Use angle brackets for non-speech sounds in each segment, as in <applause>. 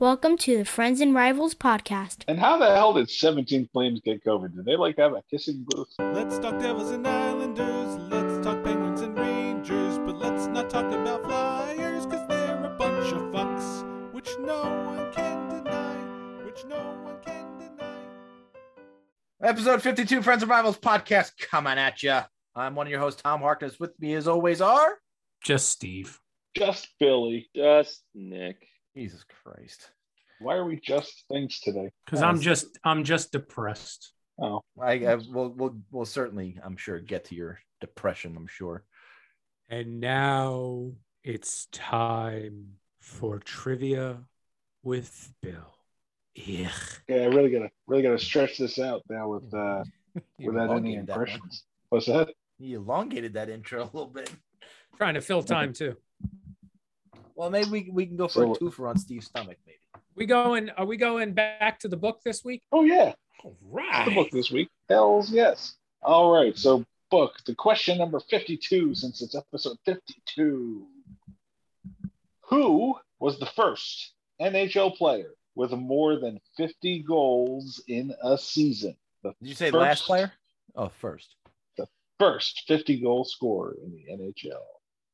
Welcome to the Friends and Rivals podcast. And how the hell did 17 Flames get COVID? Did they like have a kissing booth? Let's talk Devils and Islanders. Let's talk Penguins and Rangers. But let's not talk about Flyers, because they're a bunch of fucks, which no one can deny. Which no one can deny. Episode 52, Friends and Rivals podcast coming at you. I'm one of your hosts, Tom Harkness. With me, as always, are Just Steve. Just Billy. Just Nick. Jesus Christ. Why are we just things today? Because I'm just I'm just depressed. Oh, I, I will we'll, we'll certainly, I'm sure, get to your depression. I'm sure. And now it's time for trivia with Bill. Yeah. Yeah, I really gotta really gotta stretch this out now with uh <laughs> without any elongated that impressions. What's that? You elongated that intro a little bit. Trying to fill <laughs> time too. Well, maybe we, we can go for So- a twofer on Steve's stomach, maybe. We going are we going back to the book this week? Oh yeah, All the book this week. Hells yes. All right. So book the question number 52 since it's episode 52. Who was the first NHL player with more than 50 goals in a season? The Did you say first- last player? Oh, first. The First 50 goal scorer in the NHL.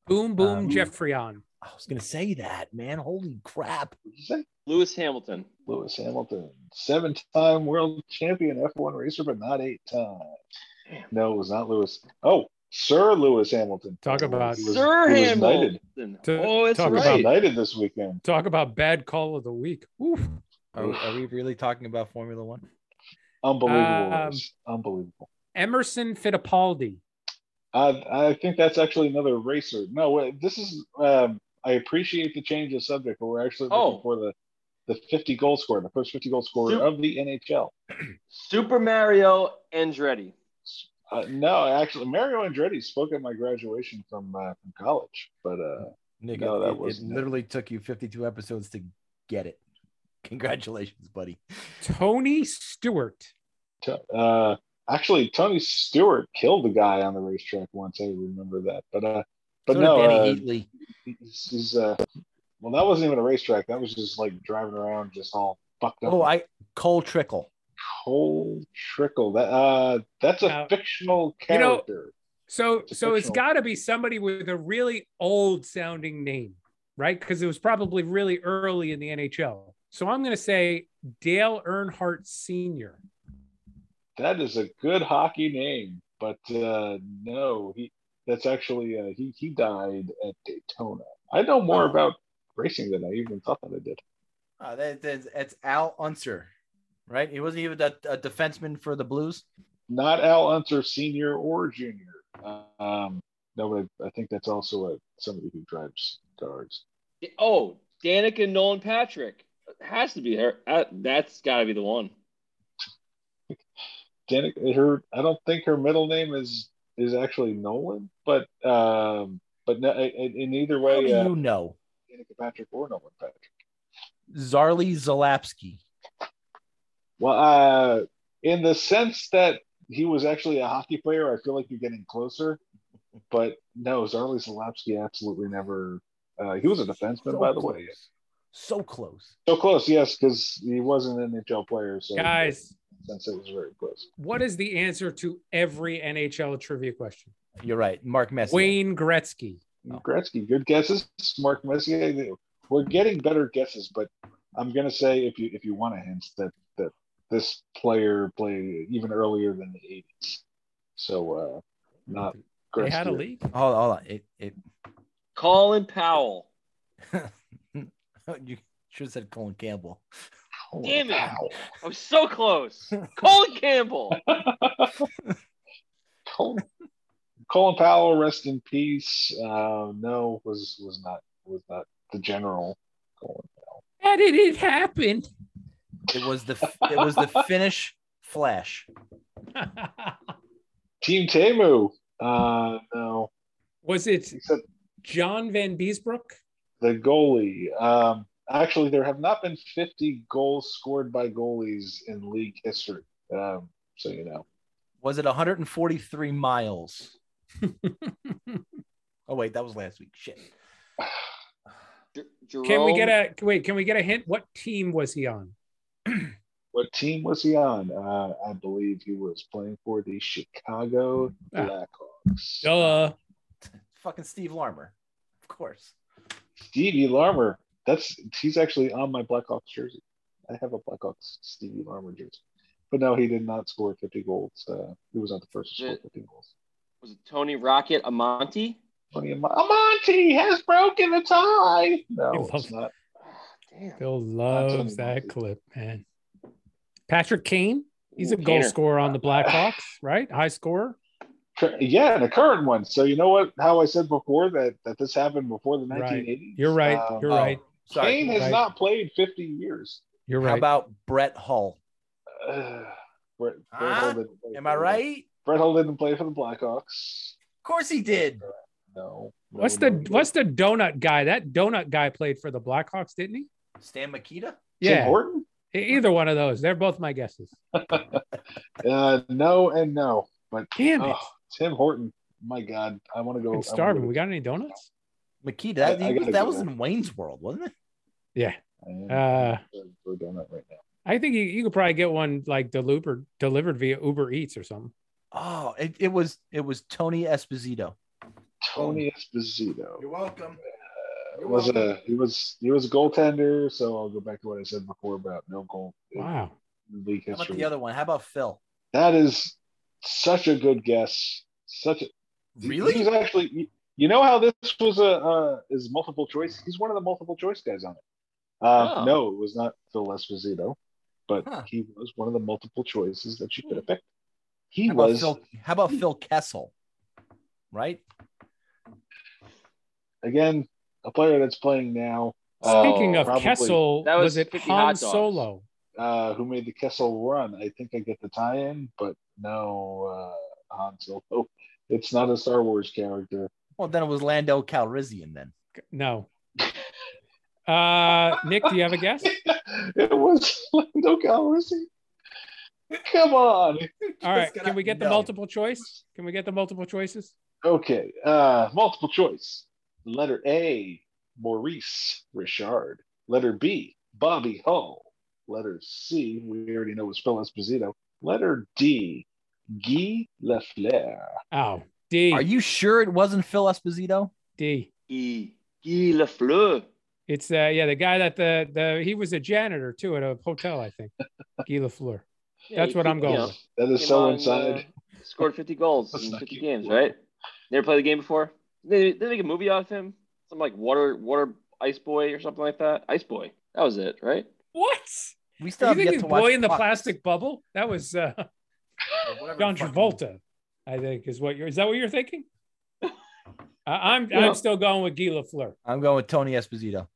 Boom boom Um, Jeffrey on. I was going to say that, man. Holy crap. What did you say? Lewis Hamilton. Lewis Hamilton, seven-time world champion F1 racer, but not eight times. No, it was not Lewis. Oh, Sir Lewis Hamilton. Talk about- was- Sir he was knighted. Hamilton. To- oh, that's talk He was right. knighted this weekend. Talk about bad call of the week. Oof. Are, are we really talking about Formula One? Unbelievable. Um. Unbelievable. Emerson Fittipaldi. I, I think that's actually another racer. No, this is. Um, I appreciate the change of subject, but we're actually looking Oh. for the the 50 goal scorer, the first 50 goal scorer Sup- of the NHL. <clears throat> Super Mario Andretti. Uh, no, actually, Mario Andretti spoke at my graduation from uh, from college, but uh, Nick, No, it, that it- was- it literally took you 52 episodes to get it. <laughs> Congratulations, buddy. Tony Stewart. T- Uh, actually, Tony Stewart killed the guy on the racetrack once. I remember that, but uh, but so no, did Danny uh, Heatley. he's, he's uh, well, that wasn't even a racetrack. That was just like driving around, just all fucked up. Oh, I Cole Trickle. Cole Trickle. That uh, that's a Now, fictional you know- character. So It's a so it's got to be somebody with a really old sounding name, right? Because it was probably really early in the NHL. So I'm going to say Dale Earnhardt Sr. that is a good hockey name, but uh, no, he that's actually uh, he he died at Daytona. I know more Oh. about racing than I even thought that I did. Uh, that, that's, that's Al Unser, right? He wasn't even a, a defenseman for the Blues. not Al Unser Senior or Junior. Um, no, but I think that's also a somebody who drives cars. Oh, Danica Nolan Patrick. Has to be her. Uh, that's got to be the one. Danica, her, I don't think her middle name is is actually Nolan, but um, but no, in, in either How do way, uh, you know? Danica Patrick or Nolan Patrick. Zarley Zalapski. Well, uh, in the sense that he was actually a hockey player, I feel like you're getting closer. But no, Zarley Zalapski absolutely never. Uh, he was a defenseman, So by the close. way. So close. So close, yes, because he wasn't an NHL player. So Guys, since it was very close. what is the answer to every NHL trivia question? You're right. Mark Messier. Wayne Gretzky. Oh. Gretzky, good guesses. Mark Messier. We're getting better guesses, but I'm gonna say if you if you want a hint that that this player played even earlier than the 80s. So uh, not They had a Gretzky. league. Hold, hold on. It, it, Colin Powell. <laughs> you should have said Colin Campbell. Holy Damn it. cow. I was so close. <laughs> Colin Campbell. <laughs> Colin, Colin Powell, rest in peace. Uh, no, was was not was not the general. Colin Powell. How did it happen? It was the it was the Finnish Flash. <laughs> Team Temu. Uh, no, Was it he said John Vanbiesbrouck? the goalie. Um, actually, there have not been 50 goals scored by goalies in league history. Um, so you know, Was it 143 miles? <laughs> Oh wait, that was last week. Shit. <sighs> Jer- Can we get a wait? Can we get a hint? What team was he on? <clears throat> What team was he on? Uh, I believe he was playing for the Chicago Ah. Blackhawks. Duh. Fucking Steve Larmer, of course. Stevie Larmer. That's he's actually on my Blackhawks jersey. I have a Blackhawks Stevie Larmer jersey. But no, he did not score 50 goals. Uh, he was not the first to score 50 goals. Was it Tony Rocket Amonte? Tony Am- Amonte has broken the tie. No, He it's loves- not. Damn. Bill loves that Monty. clip, man. Patrick Kane. He's a Ooh, goal Kaner. scorer on the Blackhawks, right? High scorer. Cur- Yeah, the current one. So you know what? How I said before that that this happened before the Right. You're right. Um, You're Oh, right. Sorry. Kane has right. not played 50 years. You're How right. about Brett Hull? Uh, <sighs> Brett, Brett Huh? Hull didn't play Am for I the- right? Brett Hull didn't play for the Blackhawks. Of course he did. No. what's No, the no, no. what's the donut guy? That donut guy played for the Blackhawks, didn't he? Stan Mikita? Tim Yeah. Horton? Either one of those. They're both my guesses. <laughs> Uh, no and no. But Damn it. oh, Tim Horton. My God, I want to go. I'm starving. go- We got any donuts? Mikita. That, I- I was- that was there. in Wayne's World, wasn't it? Yeah. I Uh, we're doing that right now. I think you, you could probably get one like delivered delivered via Uber Eats or something. Oh, it, it was it was Tony Esposito. Tony Esposito. You're welcome. Uh, was a he was he was a goaltender. So I'll go back to what I said before about no goal Wow. league How about the other one? How about Phil? That is such a good guess. Such a Really? He's actually. You- You know how this was a uh, is multiple choice. He's one of the multiple choice guys on it. Uh, Oh. No, it was not Phil Esposito, but Huh. he was one of the multiple choices that you could have picked. He How was Phil? How about Phil Kessel? Right? again a player that's playing now. Speaking uh, of probably, Kessel, That was, was it 50 Han. Solo? uh, who made the Kessel run. I think I get the tie-in, but no uh, Han Solo. <laughs> It's not a Star Wars character. Well, then it was Lando Calrissian. Then No. Uh, Nick, do you have a guess? <laughs> it was Lando Calrissian. Come on. All right. Just Can we get the no. multiple choice? Can we get the multiple choices? Okay. Uh, multiple choice. Letter A, Maurice Richard. Letter B, Bobby Hull. Letter C, we already know was Phil Esposito. Letter D, Guy Lafleur. Oh, D. are you sure it wasn't Phil Esposito? D. Guy, Guy Lafleur. It's uh yeah, the guy that the the he was a janitor too at a hotel, I think. <laughs> Guy Lafleur. Yeah, That's what I'm going you know, with. That is so inside. uh, scored 50 goals Let's in 50 games, going. right? Never played the game before. They they make a movie out of him. Some like water water ice boy or something like that. Ice boy. That was it, right? What? We still You have think yet he's to watch boy in the plastic bubble? That was uh or John the fuck- Travolta, I think, is what you're is that what you're thinking? <laughs> I I'm Yeah. I'm still going with Guy Lafleur. I'm going with Tony Esposito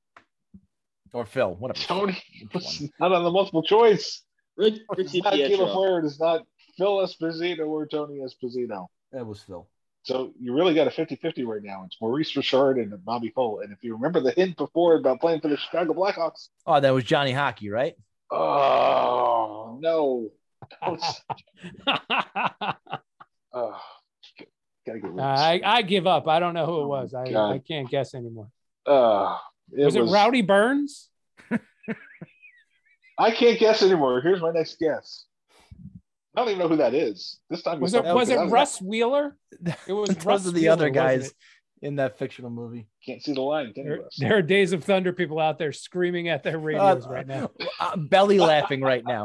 or Phil. Whatever. <laughs> Tony <laughs> Which was not on the multiple choice. Rick, It's Richie not Guy Pietro. Lafleur. It is not Phil Esposito or Tony Esposito. It was Phil. So you really got a 50-50 right now. It's Maurice Richard and Bobby Hull. And if you remember the hint before about playing for the Chicago Blackhawks, Oh, that was Johnny Hockey, right? oh no. That was- oh, gotta get rid of I I give up. I don't know who it was. I, God. I can't guess anymore. Uh, it Was it Rowdy Burns? <laughs> I can't guess anymore. Here's my next guess. I don't even know who that is. This time Was it was it because I Russ Wheeler? It was <laughs> Those Russ are the Wheeler, other guys in that fictional movie. Can't see the line. There, there are Days of Thunder people out there screaming at their radios right now. <laughs> Uh, belly laughing right now.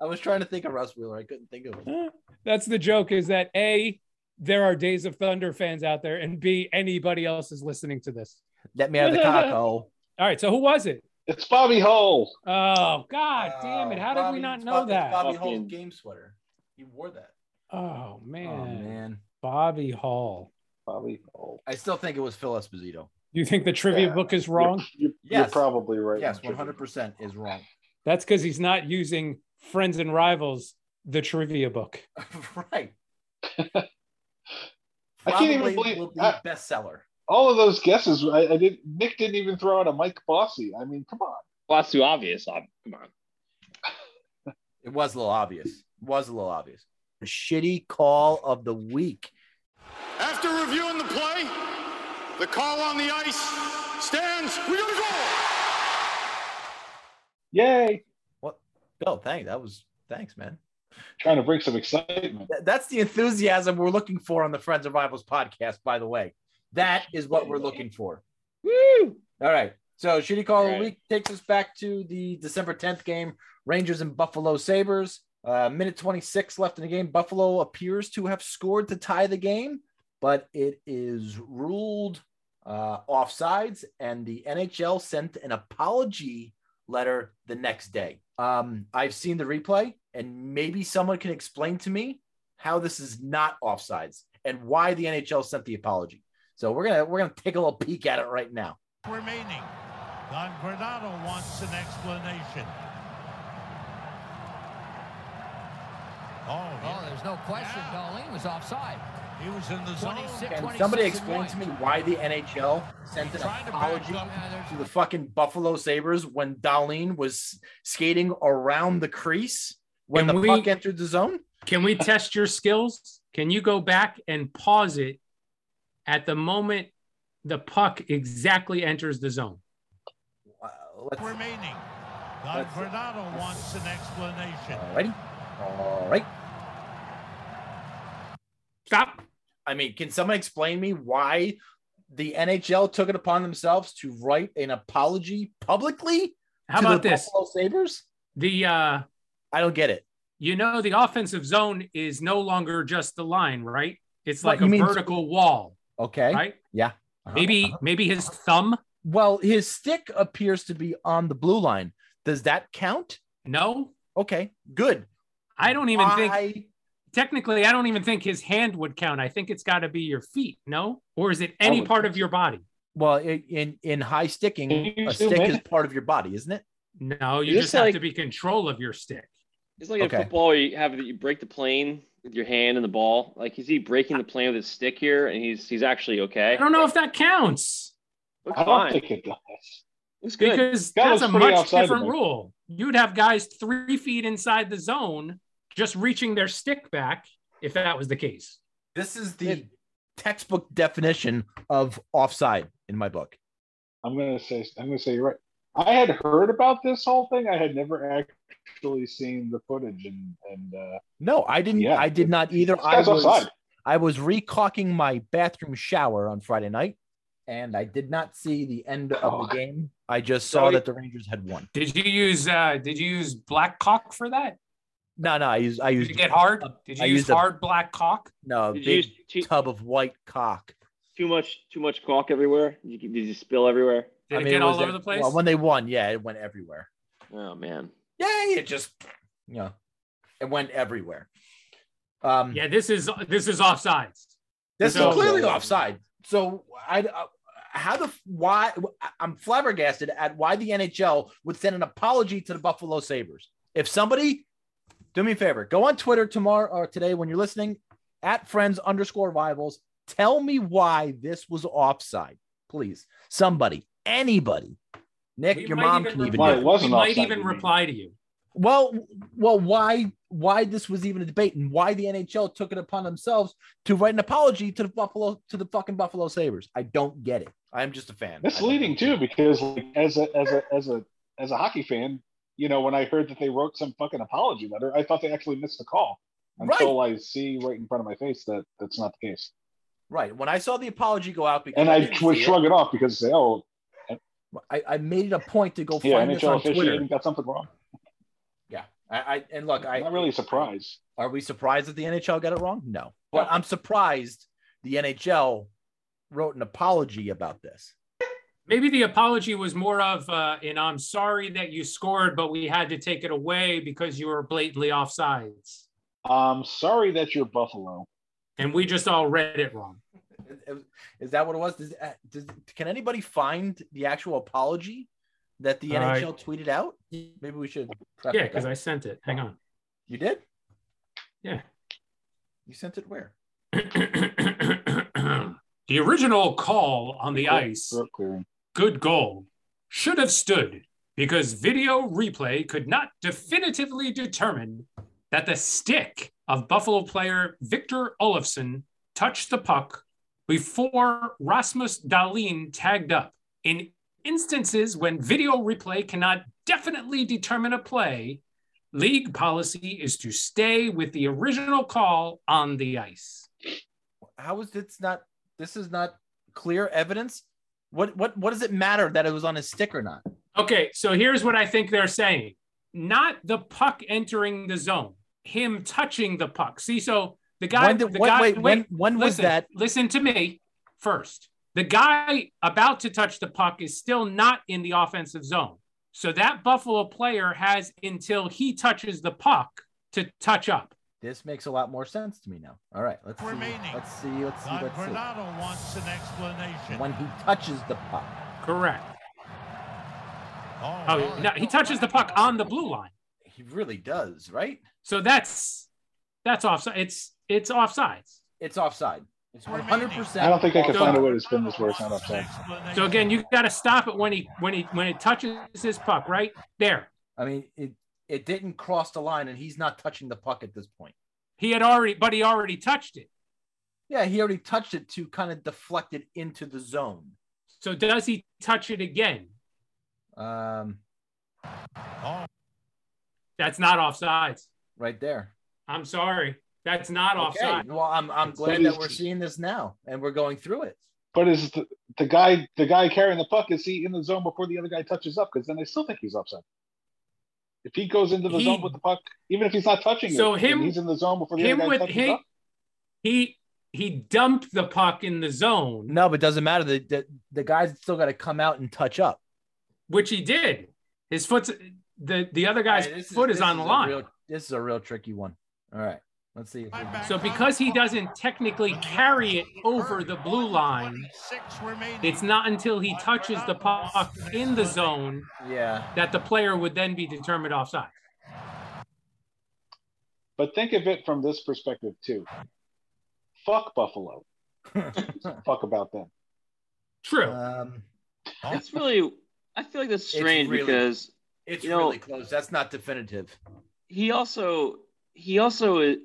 I was trying to think of Russ Wheeler. I couldn't think of it. That's the joke is that A, there are Days of Thunder fans out there, and B, anybody else is listening to this. Let me out of the caco. <laughs> All right, so who was it? It's Bobby Hull. Oh, God oh, damn it. How did we not know Bobby- that? Bobby Fucking- Hull's game sweater. He wore that. Oh, man. Oh man. Bobby Hall. Bobby Hull. I still think it was Phil Esposito. You think the trivia Yeah. book is wrong? You're, you're Yes. probably right. Yes, one hundred percent is wrong. That's because he's not using Friends and Rivals, the trivia book. <laughs> right. <laughs> I can't even Probably believe- will be I- bestseller. All of those guesses, I, I didn't. Nick didn't even throw out a Mike Bossy. I mean, come on. Well, that's too obvious. Ob- Come on. <laughs> It was a little obvious. It was a little obvious. The shitty call of the week. After reviewing the play, The call on the ice stands. We gotta go. Yay! What? Bill, thanks. That was thanks, man. Trying to bring some excitement. That's the enthusiasm we're looking for on the Friends of Rivals podcast, by the way. That is what we're looking for. Woo! All right. So shitty call of the week takes us back to the December 10th game, Rangers and Buffalo Sabres. Uh, minute 26 left in the game. Buffalo appears to have scored to tie the game, but it is ruled uh, offsides, and the NHL sent an apology letter the next day. Um, I've seen the replay, and maybe someone can explain to me how this is not offsides and why the NHL sent the apology. So we're gonna we're gonna take a little peek at it right now. remaining. Don Granato wants an explanation. Oh, Oh, there's no question. Dahlin was offside. He was in the zone. Can somebody explain to me why the NHL sent an Trying to apology up. Yeah, there's- to the fucking Buffalo Sabres when Dahlin was skating around the crease when Can the we- puck entered the zone? Can we test your skills? Can you go back and pause it at the moment the puck exactly enters the zone? Let's, remaining. Don Granato wants an explanation. Alrighty. All right. Stop. I mean, can someone explain me why the NHL took it upon themselves to write an apology publicly How about this? Buffalo Sabres? The uh I don't get it. you know the offensive zone is no longer just the line, right? It's like you a mean- vertical wall, Okay. right? Yeah. Uh-huh, Maybe uh-huh. maybe his thumb. Well, his stick appears to be on the blue line. Does that count? No, Okay, good. I don't even think technically I don't even think his hand would count. I think it's got to be your feet, no? Or is it any would part of your body? Well, in in high sticking, a stick in. is part of your body, isn't it? No, you Is this just have like- to be control of your stick. It's like in Okay. football, where you have you break the plane with your hand and the ball. Like is he breaking the plane with his stick here, and he's he's actually okay? I don't know if that counts Looks I don't fine. think it does. Looks good. because That that's was a pretty much offside to different me. rule. You'd have guys three feet inside the zone just reaching their stick back if that was the case. This is the textbook definition of offside in my book. I'm gonna say I'm gonna say you're right. I had heard about this whole thing. I had never actually seen the footage, and and uh, No, I didn't. Yeah, I did not either. I was offside. I was recaulking my bathroom shower on Friday night, and I did not see the end of Oh. the game. I just saw Sorry. that the Rangers had won. Did you use uh did you use black cock for that? No, no, I used I Did used you get hard? Did you I use used a- hard black cock? no Did you big use too, tub of white cock. too much too much cock everywhere? Did you, did you spill everywhere? Did I it mean, get was all over ev- the place? Well, when they won, yeah, it went everywhere. Oh man. Yay! It just, you know, it went everywhere. Um, yeah, this is this is offsides. This So- is clearly offside. So I, uh, how the why? I'm flabbergasted at why the NHL would send an apology to the Buffalo Sabres. If somebody, do me a favor, go on Twitter tomorrow or today when you're listening at friends underscore rivals. Tell me why this was offside, please. Somebody, anybody. Nick, We your mom even can even. reply- Why do it it. wasn't we might even reply to you. Well, well, why why this was even a debate and why the NHL took it upon themselves to write an apology to the Buffalo to the fucking Buffalo Sabres. I don't get it. I'm just a fan. misleading too, because like as a as a as a as a hockey fan, you know, when I heard that they wrote some fucking apology letter, I thought they actually missed the call until I see right in front of my face that that's not the case. Right. When I saw the apology go out because And I see it, shrug it off because say, oh, I, I made it a point to go yeah, find this on Twitter. got something wrong. Yeah. I, I and look, I I'm not really surprised. Are we surprised that the NHL got it wrong? No. But I'm surprised the NHL wrote an apology about this. Maybe the apology was more of uh, an I'm sorry that you scored, but we had to take it away because you were blatantly offsides. Um, sorry that you're Buffalo. And we just all read it wrong. Is- Is that what it was? Does, uh, does can anybody find the actual apology that the Uh, NHL tweeted out? Maybe we should. Yeah, because. I sent it. Hang on. you did. Yeah. You sent it where? <clears throat> the original call on the ice, Throat clearing. Good goal, should have stood because video replay could not definitively determine that the stick of Buffalo player Victor Olofsson touched the puck before Rasmus Dahlin tagged up. In instances when video replay cannot definitely determine a play, league policy is to stay with the original call on the ice. How is this not? This is not clear evidence. What what what does it matter that it was on his stick or not? Okay, so here's what I think they're saying. Not the puck entering the zone, him touching the puck. See, so the guy, did- the when- guy, wait, when- when was that? Listen to me first. The guy about to touch the puck is still not in the offensive zone. So that Buffalo player has until he touches the puck to touch up. This makes a lot more sense to me now. All right, let's see. Remaining. Let's see. Let's see. Don Let's see. Granato wants an explanation. When he touches the puck. Correct. Oh, Oh, no, he touches the puck on the blue line. He really does, right? So that's that's offside. It's it's offsides. It's offside. It's one hundred percent. I don't think I can So- find a way to spin this where it's not offside. So again, you got to stop it when he when he when it touches his puck right there. I mean, it it didn't cross the line, and he's not touching the puck at this point. He had already, but he already touched it. Yeah, he already touched it to kind of deflect it into the zone. So does he touch it again? Um, Oh, That's not offsides. right there. I'm sorry. That's not Okay. offside. Well, I'm I'm glad that we're seeing this now, and we're going through it. But is the, the guy the guy carrying the puck is he in the zone before the other guy touches up? Because then I still think he's offside. If he goes into the He- zone with the puck, even if he's not touching So it, him- he's in the zone before the Him other guy with touches he, up. he he dumped the puck in the zone, No, but it doesn't matter. The the, the guy's still got to come out and touch up. which he did. His foot's the the other guy's All right, this foot is, this on the a line. real- this is a real tricky one. All right, let's see. If we So because he doesn't technically carry it over the blue line, it's not until he touches the puck in the zone yeah, that the player would then be determined offside. But think of it from this perspective too. Fuck Buffalo. <laughs> Fuck about them. True. um, It's really. I feel like that's strange really- because it's You know- really close. That's not definitive. he also he also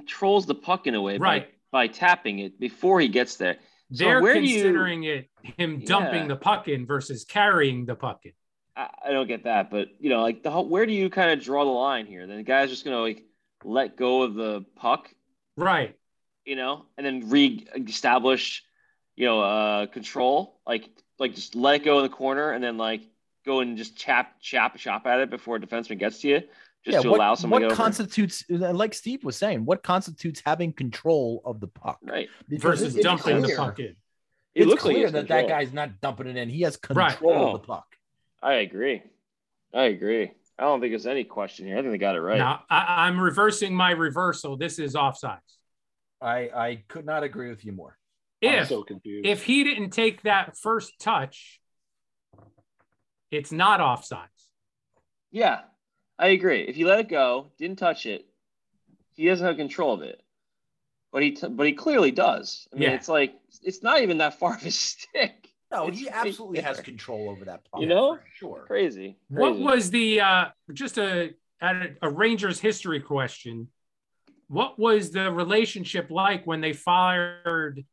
controls the puck in a way Right. by, by tapping it before he gets there. So They're do you- considering it him dumping Yeah. the puck in versus carrying the puck in. I, I don't get that, but you know, like the whole, where do you kind of draw the line here? Then the guy's just gonna like let go of the puck, Right. you know, and then re-establish, you know, uh, control, like like just let it go in the corner and then like go and just chap chap chop at it before a defenseman gets to you, just yeah, to what, allow someone what to get over. constitutes, uh, like Steve was saying, what constitutes having control of the puck right. Because Versus it's dumping the puck in. It It's looks like he clear has that that guy's not dumping it in. He has Right. control Oh. of the oh. puck. I agree. I agree. I don't think there's any question here. I think they got it right. Now I, I'm reversing my reversal. This is offsides. I I could not agree with you more. I'm If so confused. if he didn't take that first touch, it's not offsides. Yeah, I agree. If you let it go, didn't touch it, he doesn't have control of it. But he, t- but he clearly does. I mean, Yeah. it's like it's not even that <laughs> far of a stick. No, It's he right absolutely has control over that puck. You know? sure. Crazy. What was the uh just a a, a Rangers history question? What was the relationship like when they fired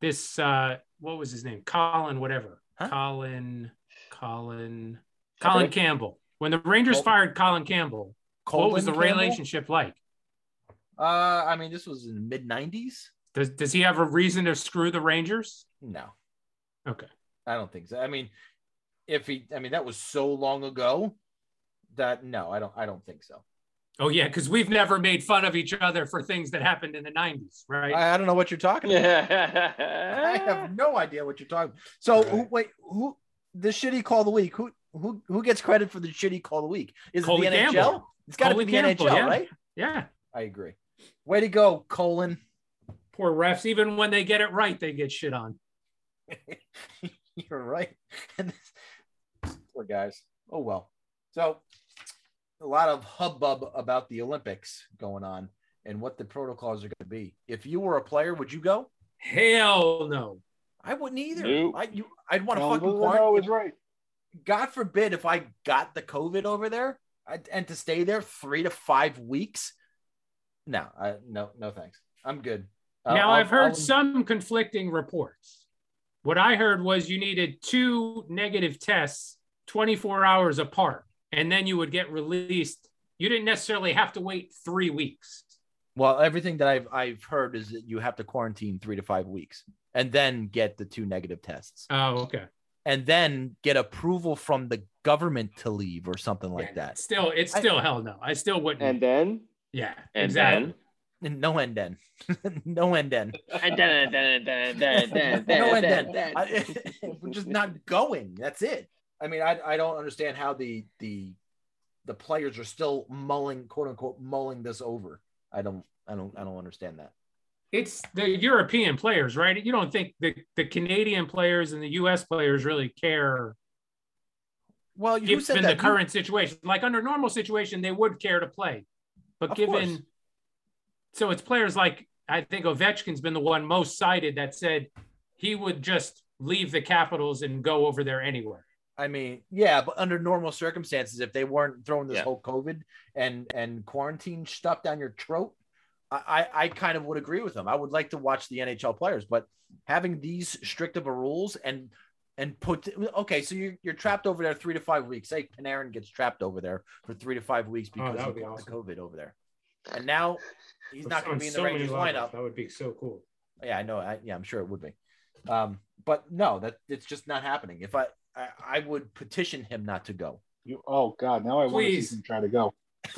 this uh what was his name? Colin whatever. Huh? Colin Colin Colin Okay. Campbell. When the Rangers Col- fired Colin Campbell, what was the Campbell? relationship like? Uh, I mean, this was in the mid '90s. Does does he have a reason to screw the Rangers? No, Okay. I don't think so. I mean, if he, I mean, that was so long ago that no, I don't, I don't think so. Oh yeah, because we've never made fun of each other for things that happened in the '90s, right? I, I don't know what you're talking about. <laughs> I have no idea what you're talking. So Right. who, wait, who the shitty call of the week? Who who who gets credit for the shitty call of the week? Is it Colin the NHL? It's got to be the Campbell, NHL, yeah. right? yeah. I agree. Way to go, Colin. Poor refs. Even when they get it right, they get shit on. <laughs> You're right. And this, poor guys. Oh well. So a lot of hubbub about the Olympics going on and what the protocols are going to be. If you were a player, would you go? Hell no. I wouldn't either. Nope. I you I'd want to No, fucking no, no, quarantine. right. God forbid if I got the COVID over there I, and to stay there three to five weeks. No, I, no, no, thanks. I'm good. Uh, now I'll- I've heard I'll- some conflicting reports. What I heard was you needed two negative tests 24 hours apart, and then you would get released. You didn't necessarily have to wait three weeks. Well, everything that I've I've heard is that you have to quarantine three to five weeks and then get the two negative tests Oh, okay. And then get approval from the government to leave or something like that. Still, it's I- still hell no. I still wouldn't. And then yeah, and exactly. then No end then. <laughs> no end then. and then and then and then and then then no end then. then. I, <laughs> we're just not going. That's it. I mean, I, I don't understand how the the the players are still mulling quote unquote mulling this over. I don't I don't I don't understand that. It's the European players, right? You don't think the, the Canadian players and the US players really care Well, you said given that the You- current situation. Like under normal situation, they would care to play. But Of given course. so it's players like I think Ovechkin's been the one most cited that said he would just leave the Capitals and go over there anywhere. I mean, yeah, but under normal circumstances, if they weren't throwing this Yeah. whole COVID and and quarantine stuff down your throat, I, I I kind of would agree with them. I would like to watch the NHL players, but having these strict of a rules and and put okay, so you're you're trapped over there three to five weeks. Say Panarin gets trapped over there for three to five weeks Oh, because that of be awesome. COVID over there, and now he's not going to be in the Rangers lineup. That would be so cool. Yeah, I know. I, yeah, I'm sure it would be. Um, but no, that it's just not happening. If I, I I would petition him not to go. You, oh God, now I want to see him try to go.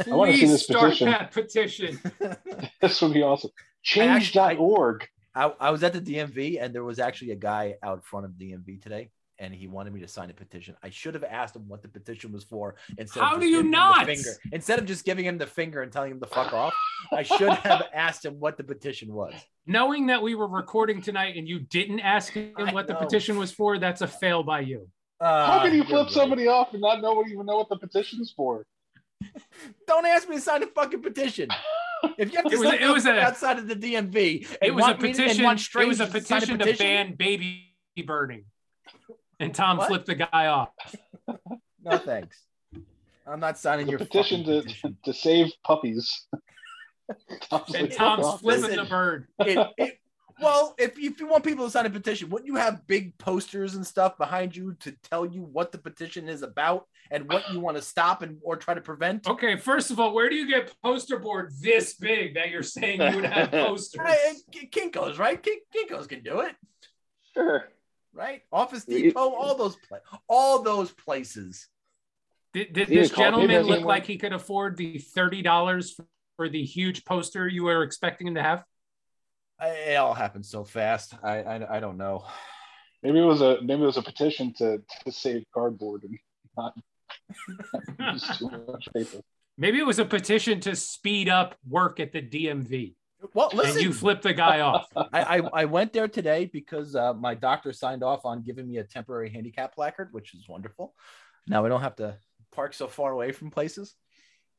I want to see this start petition. that petition. <laughs> This would be awesome. actually- I- Change.org. I, I was at the DMV and there was actually a guy out front of DMV today and he wanted me to sign a petition. I should have asked him what the petition was for instead How of do just you giving him the not? finger. Instead of just giving him the finger and telling him to fuck off, I should have <laughs> asked him what the petition was. Knowing that we were recording tonight and you didn't ask him I what the petition was for, that's a fail by you. How Uh, can you flip right. somebody off and not know even know what the petition's for? Don't ask me to sign a fucking petition. If you have to It was- sign it was a- outside of the DMV, It was a want me to- and petition. It was a strangers sign petition to ban baby burning. And Tom What? flipped the guy off. No thanks. I'm not signing The your petition to, petition. to save puppies. <laughs> Tom's And like, Tom's flipping Listen. the bird. It- it- well, if, if you want people to sign a petition, wouldn't you have big posters and stuff behind you to tell you what the petition is about and what you want to stop and or try to prevent? Okay, first of all, where do you get poster board this big that you're saying you would have <laughs> posters? Hey, Kinkos, right? Kink- Kinkos can do it, Sure. right? Office Depot, all those pla- all those places. Did, did this gentleman look he- like he could afford the thirty dollars for the huge poster you were expecting him to have? I, it all happened so fast. I, I I don't know. Maybe it was a maybe it was a petition to, to save cardboard and not <laughs> use too much paper. Maybe it was a petition to speed up work at the DMV, Well, and listen, you flipped the guy off. <laughs> I, I, I went there today because uh, my doctor signed off on giving me a temporary handicap placard, which is wonderful. Now I don't have to park so far away from places.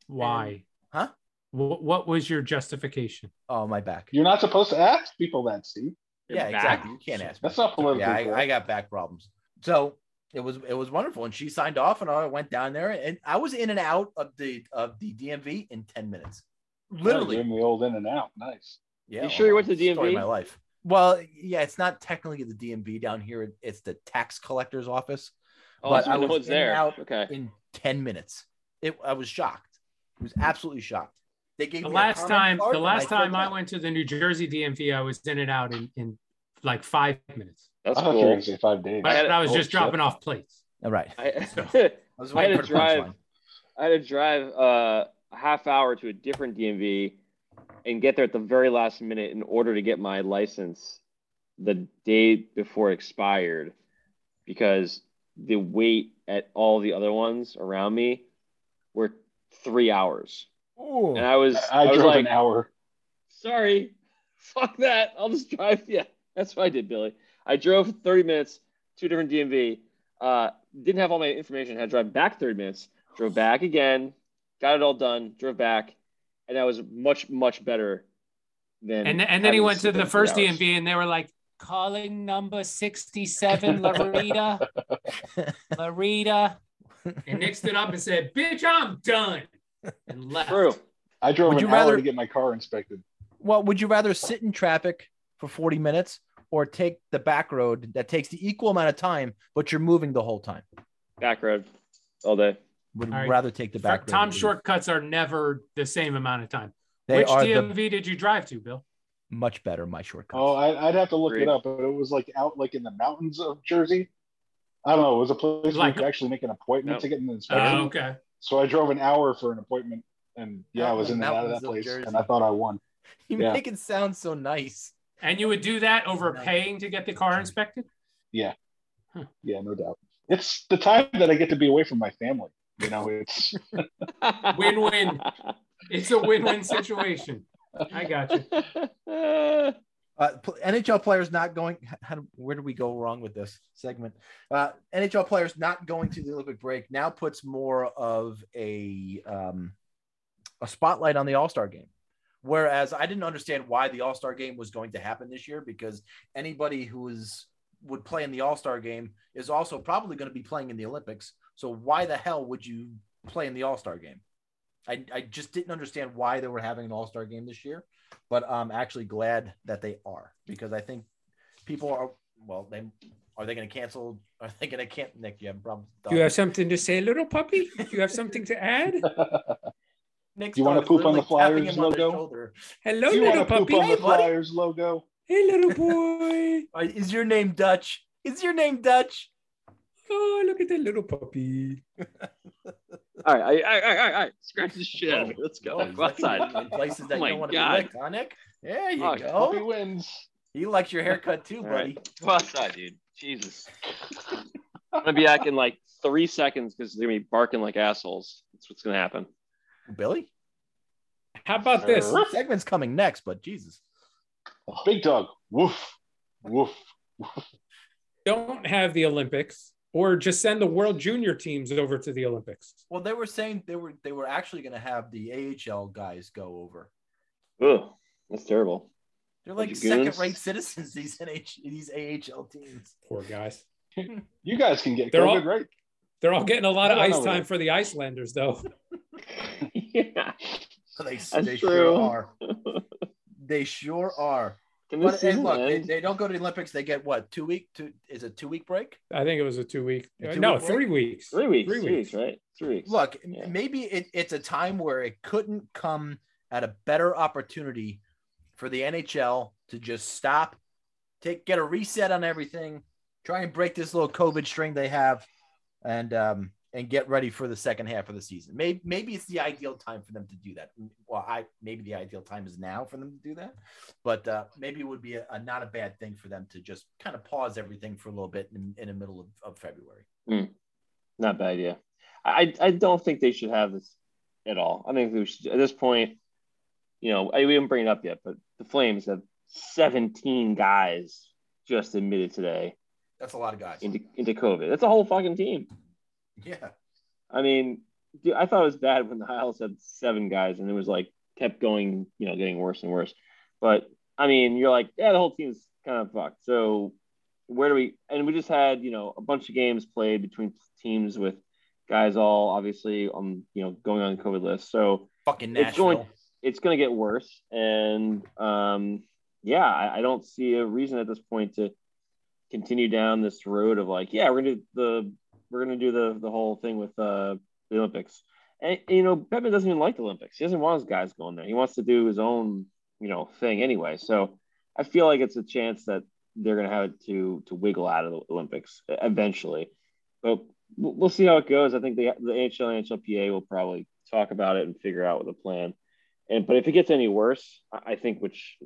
Why? Huh? What, what was your justification? Oh, my back. You're not supposed to ask people that, Steve. Yeah, Your exactly. You can't ask. That's me. not politically Yeah, I. I got back problems. So it was it was wonderful, and she signed off, and I went down there, and I was in and out of the of the DMV in ten minutes, literally. Doing the old in and out. Nice. Yeah. You sure you went to the story of DMV? My life. Well, yeah, it's not technically the DMV down here. It's the tax collector's office. Oh, But so I no was one's in and there. out Okay. in 10 minutes. It, I was shocked. I was absolutely shocked. They gave The me last time, the last filled time I out. went to the New Jersey DMV, I was in and out in, in like five minutes. That's I thought you were cool. going five days. But had- I was oh, just shit. dropping off plates. All right. I, <laughs> I was I had to drive. I had to drive uh, a half hour to a different DMV and get there at the very last minute in order to get my license the day before it expired because the wait at all the other ones around me were three hours. And I was, I, I, was drove like, an hour. sorry, <laughs> fuck that. I'll just drive. <laughs> Yeah, that's what I did, Billy. I drove 30 minutes, two different DMV. Uh, didn't have all my information. Had to drive back 30 minutes. Drove back again. Got it all done. Drove back, and that was much much better than. And, and then he went to the first hours. DMV and they were like, calling number 67, Larita. <laughs> Larita. And Nick stood up and said, bitch, I'm done. And left. True. I drove Would an you hour rather- to get my car inspected. Well, would you rather sit in traffic for 40 minutes or take the back road that takes the equal amount of time, but you're moving the whole time. Back road all day. Would All right. rather take the back road. Tom shortcuts are never the same amount of time. They Which are DMV the did you drive to, Bill? much better, my shortcuts. Oh, I, I'd have to look Agreed. it up, but it was like out like in the mountains of Jersey. I don't know. It was a place where Like- you could actually make an appointment Yep. to get an oh, inspection. Oh, okay. So I drove an hour for an appointment, and yeah, Out I was in in and out of that place, Jersey. and I thought I won. <laughs> you yeah. make it sound so nice. And you would do that over No. paying to get the car inspected? Yeah. Yeah, no doubt. It's the time that I get to be away from my family. You know, it's <laughs> Win-win. It's a win-win situation. I got you. <laughs> Uh, NHL players not going. <laughs> How where do we go wrong with this segment? Uh, NHL players not going to the Olympic break now puts more of a um, a spotlight on the All Star game. Whereas I didn't understand why the All Star game was going to happen this year because anybody who is would play in the All Star game is also probably going to be playing in the Olympics. So why the hell would you play in the All Star game? I, I just didn't understand why they were having an All Star game this year, but I'm actually glad that they are because I think people are well. They are they going to cancel? <laughs> Are they going to can Nick? You have a problem? Do you have something to say, little puppy? Do you have something to add? <laughs> Nick's You wanna poop on the Flyers him on logo? Hello, Do you want little to poop puppy. on the Hey, buddy. Flyers logo? Hey, little <laughs> boy. Is your name Dutch? Is your name Dutch? Oh, look at that little puppy. All right, all right, all right, all right, all right. Scratch the shit out of me. Oh, Let's go. Oh, Go outside. in places that Oh you my don't want to God. be licked, huh, Nick? There you Oh, Puppy go. wins. He likes your haircut too, <laughs> All buddy. right, go outside, dude. Jesus. I'm gonna be back in like three seconds because they're gonna be barking like assholes. That's what's gonna happen. Billy, How about this? segment's coming next, but Jesus, Big dog. Woof. Woof. Don't have the Olympics, or just send the World Junior teams over to the Olympics. well, they were saying they were they were actually going to have the AHL guys go over. Ugh, that's terrible. They're like Bunch second-rate citizens. <laughs> These NH these AHL teams. Poor guys. You guys can get They're COVID, all- right? They're all getting a lot of ice know time for the Icelanders, though. yeah. <laughs> <laughs> They, That's they true. sure are. They sure are. Can this hey, season look, they, end? they don't go to the Olympics. They get what two week? Two is a two week break? I think it was a two week. A two-week no, break? three weeks. Three weeks. Three Three weeks. weeks, right? Three weeks. Look, Yeah. maybe it, it's a time where it couldn't come at a better opportunity for the NHL to just stop, take get a reset on everything, try and break this little COVID string they have, and um and get ready for the second half of the season. Maybe maybe it's the ideal time for them to do that. Well, I maybe the ideal time is now for them to do that, but uh, maybe it would be a, a not a bad thing for them to just kind of pause everything for a little bit in, in the middle of, of February. Not bad idea. I I don't think they should have this at all. I think we should, at this point, you know, I, we didn't bring it up yet, but the Flames have 17 guys just admitted today That's a lot of guys. into into COVID. That's a whole fucking team. Yeah. I mean, dude, I thought it was bad when the Isles had seven guys and it was like kept going, you know, getting worse and worse. But I mean, you're like, yeah, the whole team's kind of fucked. So where do we? And we just had, you know, a bunch of games played between teams with guys all obviously on, you know, going on the COVID list. So Fucking It's going- it's going to get worse. And um, yeah, I, I don't see a reason at this point to continue down this road of like, yeah, we're gonna do the we're gonna do the the whole thing with uh, the Olympics. And you know, Bettman doesn't even like the Olympics. He doesn't want his guys going there. He wants to do his own, you know, thing anyway. So I feel like it's a chance that they're gonna have to to wiggle out of the Olympics eventually. But we'll see how it goes. I think the the NHL and NHLPA will probably talk about it and figure out what the plan. And but if it gets any worse, I think which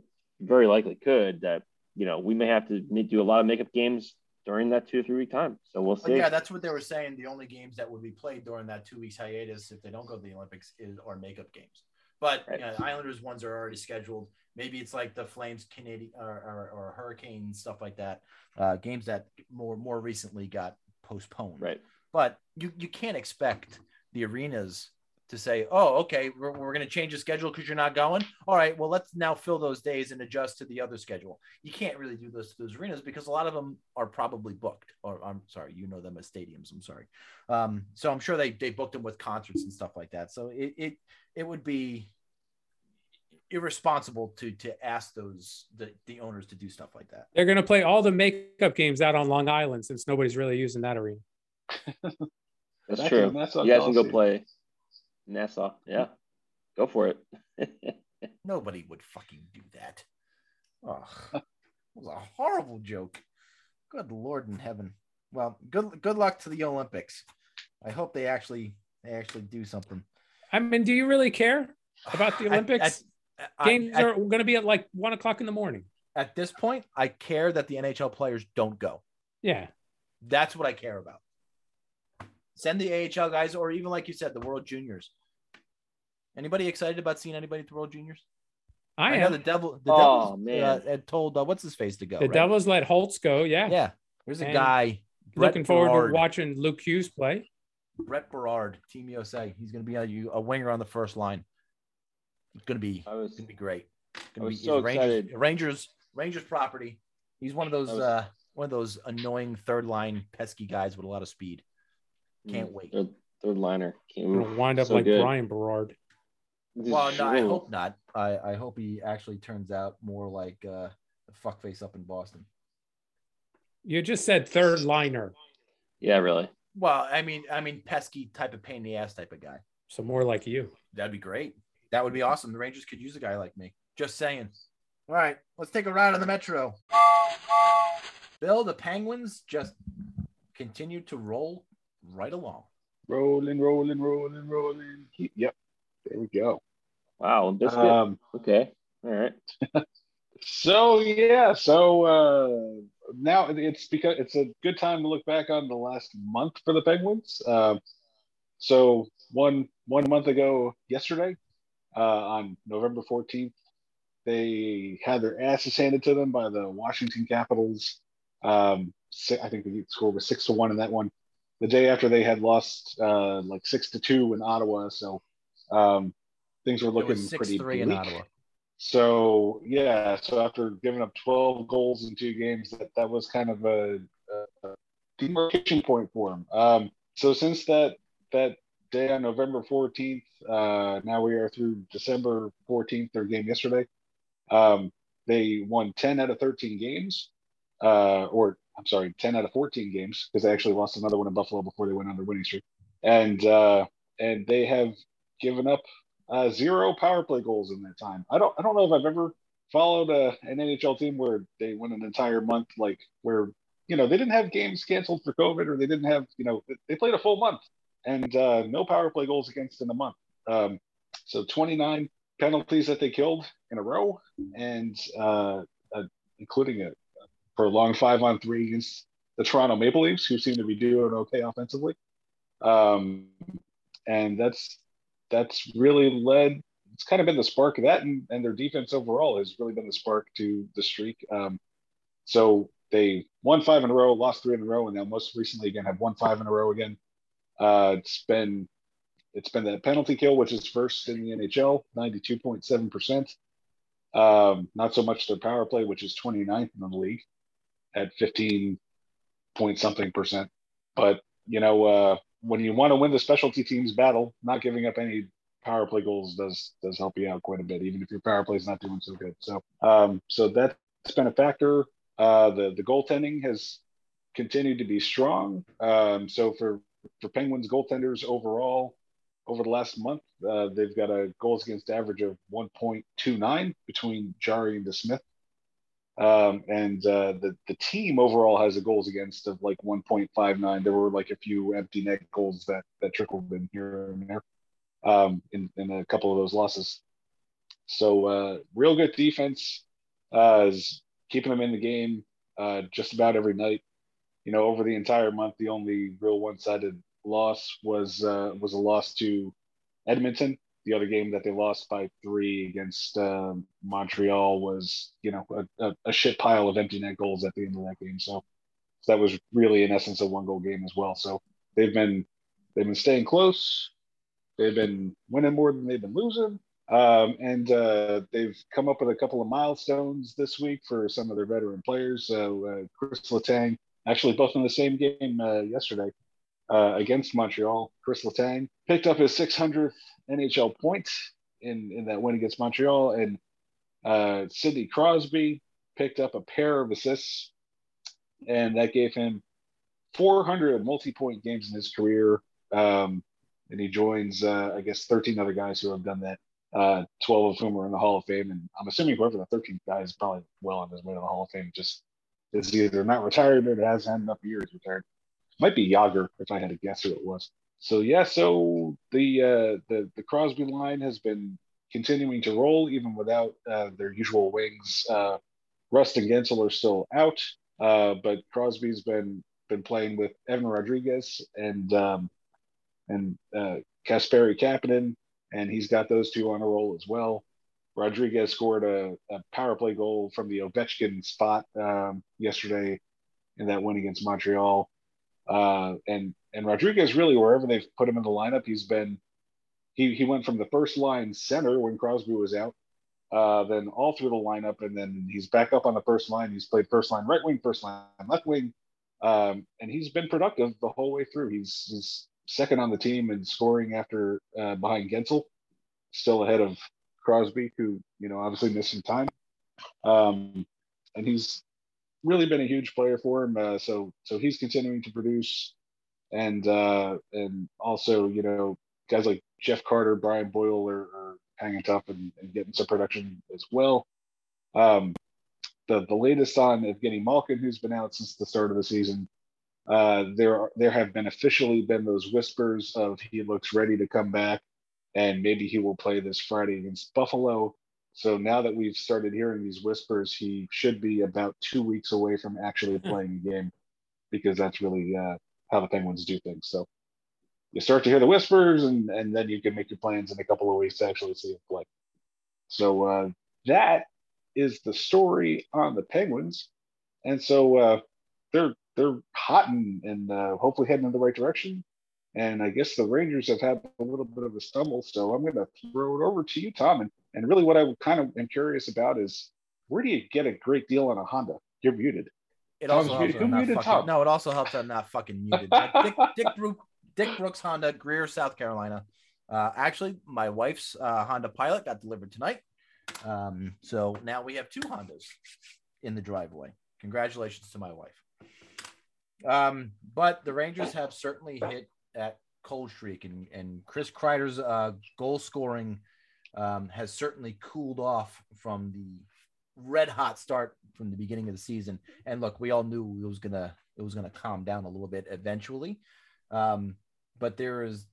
very likely could that you know we may have to do a lot of makeup games during that two or three week time. So we'll But see. yeah, that's what they were saying. The only games that would be played during that two weeks hiatus, if they don't go to the Olympics, is are makeup games. But Right. you know, the Islanders ones are already scheduled. Maybe it's like the Flames, Canadian, or, or, or Hurricane stuff like that. Uh, games that more more recently got postponed. right. But you you can't expect the arenas to say, "Oh, okay, we're, we're going to change the schedule because you're not going." All right, well, let's now fill those days and adjust to the other schedule. You can't really do those to those arenas because a lot of them are probably booked. Or I'm sorry, you know them as stadiums. I'm sorry. Um, so I'm sure they they booked them with concerts and stuff like that. So it it it would be irresponsible to to ask those the, the owners to do stuff like that. They're going to play all the makeup games out on Long Island since nobody's really using that arena. <laughs> That's Back true. in the Nassau You guys can go Coliseum. play Nassau. Yeah, go for it. <laughs> Nobody would fucking do that. Oh, it was a horrible joke. Good Lord in heaven. Well, good good luck to the Olympics. I hope they actually they actually do something. I mean, do you really care about the <sighs> At- Olympics? at- I- Games at- are going to be at like one o'clock in the morning. at this point, I care that the NHL players don't go. Yeah. That's what I care about. Send the AHL guys, or even like you said, the World Juniors. Anybody excited about seeing anybody at the World Juniors? I, know am. the devil. The Oh, devil man. uh, had told uh, what's his face to go. the right? Devils let Holtz go. Yeah. Yeah, there's a And guy. Brett Looking forward Berard. to watching Luke Hughes play. Brett Berard, Team USA. He's going to be a, a winger on the first line. It's going to be I was going to be great. Going I to be was so Rangers, excited. Rangers Rangers property. He's one of those was- uh one of those annoying third line pesky guys with a lot of speed. Can't Mm, wait. Third, third liner. Can't Going to wind up so like good. Brian Berard. Well, no, I hope not. I, I hope he actually turns out more like uh, the fuckface up in Boston. You just said third liner, Yeah, really. Well, I mean, I mean, pesky type of pain in the ass type of guy. so more like you. That'd be great. That would be awesome. The Rangers could use a guy like me. Just saying. All right, let's take a ride on the Metro. Bill, the Penguins just continue to roll right along. Rolling, rolling, rolling, rolling. Keep, yep. There we go. Wow, this Um, okay. All right. <laughs> so yeah, so uh, now it's because it's a good time to look back on the last month for the Penguins. Um, so one one month ago, yesterday, uh, on November fourteenth, they had their asses handed to them by the Washington Capitals. Um, I think the score was six to one in that one. The day after they had lost uh, like six to two in Ottawa, so um, things were looking six pretty three in bleak. Ottawa. So yeah, so after giving up 12 goals in two games, that, that was kind of a, a demarcation point for him. Um, so since that that day on November 14th, uh, now we are through December 14th, their game yesterday. Um, they won 10 out of 13 games, uh, or I'm sorry, 10 out of 14 games because they actually lost another one in Buffalo before they went on their winning streak. And uh, and they have given up uh, zero power play goals in that time. I don't I don't know if I've ever followed a, an NHL team where they went an entire month like where you know they didn't have games canceled for COVID or they didn't have you know they played a full month and uh, no power play goals against in a month. Um, so 29 penalties that they killed in a row and uh, uh, including a prolonged five on three against the Toronto Maple Leafs who seem to be doing okay offensively. Um, and that's that's really led it's kind of been the spark of that and, and their defense overall has really been the spark to the streak. Um, so they won five in a row lost three in a row and now most recently again have won five in a row again. Uh, it's been it's been that penalty kill which is first in the nhl 92.7% um, not so much their power play which is 29th in the league at 15 point something percent but you know uh, when you want to win the specialty teams battle, not giving up any power play goals does does help you out quite a bit, even if your power play is not doing so good. So um, so that's been a factor. Uh, the the goaltending has continued to be strong. Um, so for for Penguins goaltenders overall, over the last month, uh, they've got a goals against average of 1.29 between Jarry and DeSmith. Um, and uh, the the team overall has a goals against of like 1.59. There were like a few empty net goals that that trickled in here and there um, in in a couple of those losses. So uh, real good defense uh, is keeping them in the game uh, just about every night. You know, over the entire month, the only real one-sided loss was uh, was a loss to Edmonton. The other game that they lost by three against um, Montreal was, you know, a, a, a shit pile of empty net goals at the end of that game. So that was really, in essence, a one-goal game as well. So they've been they've been staying close. They've been winning more than they've been losing. Um, and uh, they've come up with a couple of milestones this week for some of their veteran players. So uh, Chris Letang, actually both in the same game uh, yesterday uh, against Montreal. Chris Letang picked up his 600th NHL point in in that win against Montreal, and uh, Sidney Crosby picked up a pair of assists, and that gave him 400 multi-point games in his career. Um, and he joins, uh, I guess, 13 other guys who have done that. Uh, 12 of whom are in the Hall of Fame, and I'm assuming whoever the 13th guy is probably well on his way to the Hall of Fame. Just is either not retired or has had enough years retired. Might be Jagr if I had to guess who it was. So yeah, so the uh, the the Crosby line has been continuing to roll even without uh, their usual wings. Uh, Rust and Guentzel are still out, uh, but Crosby's been been playing with Evan Rodrigues and um, and uh, Kasperi Kapanen, and he's got those two on a roll as well. Rodrigues scored a, a power play goal from the Ovechkin spot um, yesterday in that win against Montreal. Uh, and and Rodrigues really wherever they've put him in the lineup, he's been he he went from the first line center when Crosby was out, uh, then all through the lineup, and then he's back up on the first line. He's played first line right wing, first line left wing, um, and he's been productive the whole way through. He's he's second on the team in scoring after uh, behind Guentzel, still ahead of Crosby, who you know obviously missed some time, um, and he's really been a huge player for him. Uh, so so he's continuing to produce, and uh, and also you know guys like Jeff Carter, Brian Boyle are, are hanging tough and, and, getting some production as well. Um, the the latest on Evgeny Malkin, who's been out since the start of the season. Uh, there are, there have been officially been those whispers of he looks ready to come back, and maybe he will play this Friday against Buffalo. So now that we've started hearing these whispers, he should be about two weeks away from actually Hmm. playing a game, because that's really uh, how the Penguins do things. So you start to hear the whispers, and and then you can make your plans in a couple of weeks to actually see him play. So uh, that is the story on the Penguins, and so uh, they're they're hot and, and uh, hopefully heading in the right direction. And I guess the Rangers have had a little bit of a stumble, so I'm going to throw it over to you, Tom. And, and really, what I kind of am curious about is where do you get a great deal on a Honda? You're muted. It Tom's also muted. helps Who I'm not muted fucking, no, it also helps I'm not fucking muted. Dick, <laughs> Dick, Dick Brooks Honda, Greer, South Carolina. Uh, actually, my wife's uh, Honda Pilot got delivered tonight. Um, so now we have two Hondas in the driveway. Congratulations to my wife. Um, but the Rangers have certainly hit that cold streak, and, and Chris Kreider's uh, goal scoring um, has certainly cooled off from the red hot start from the beginning of the season. And look, we all knew it was gonna it was gonna calm down a little bit eventually. Um, but there is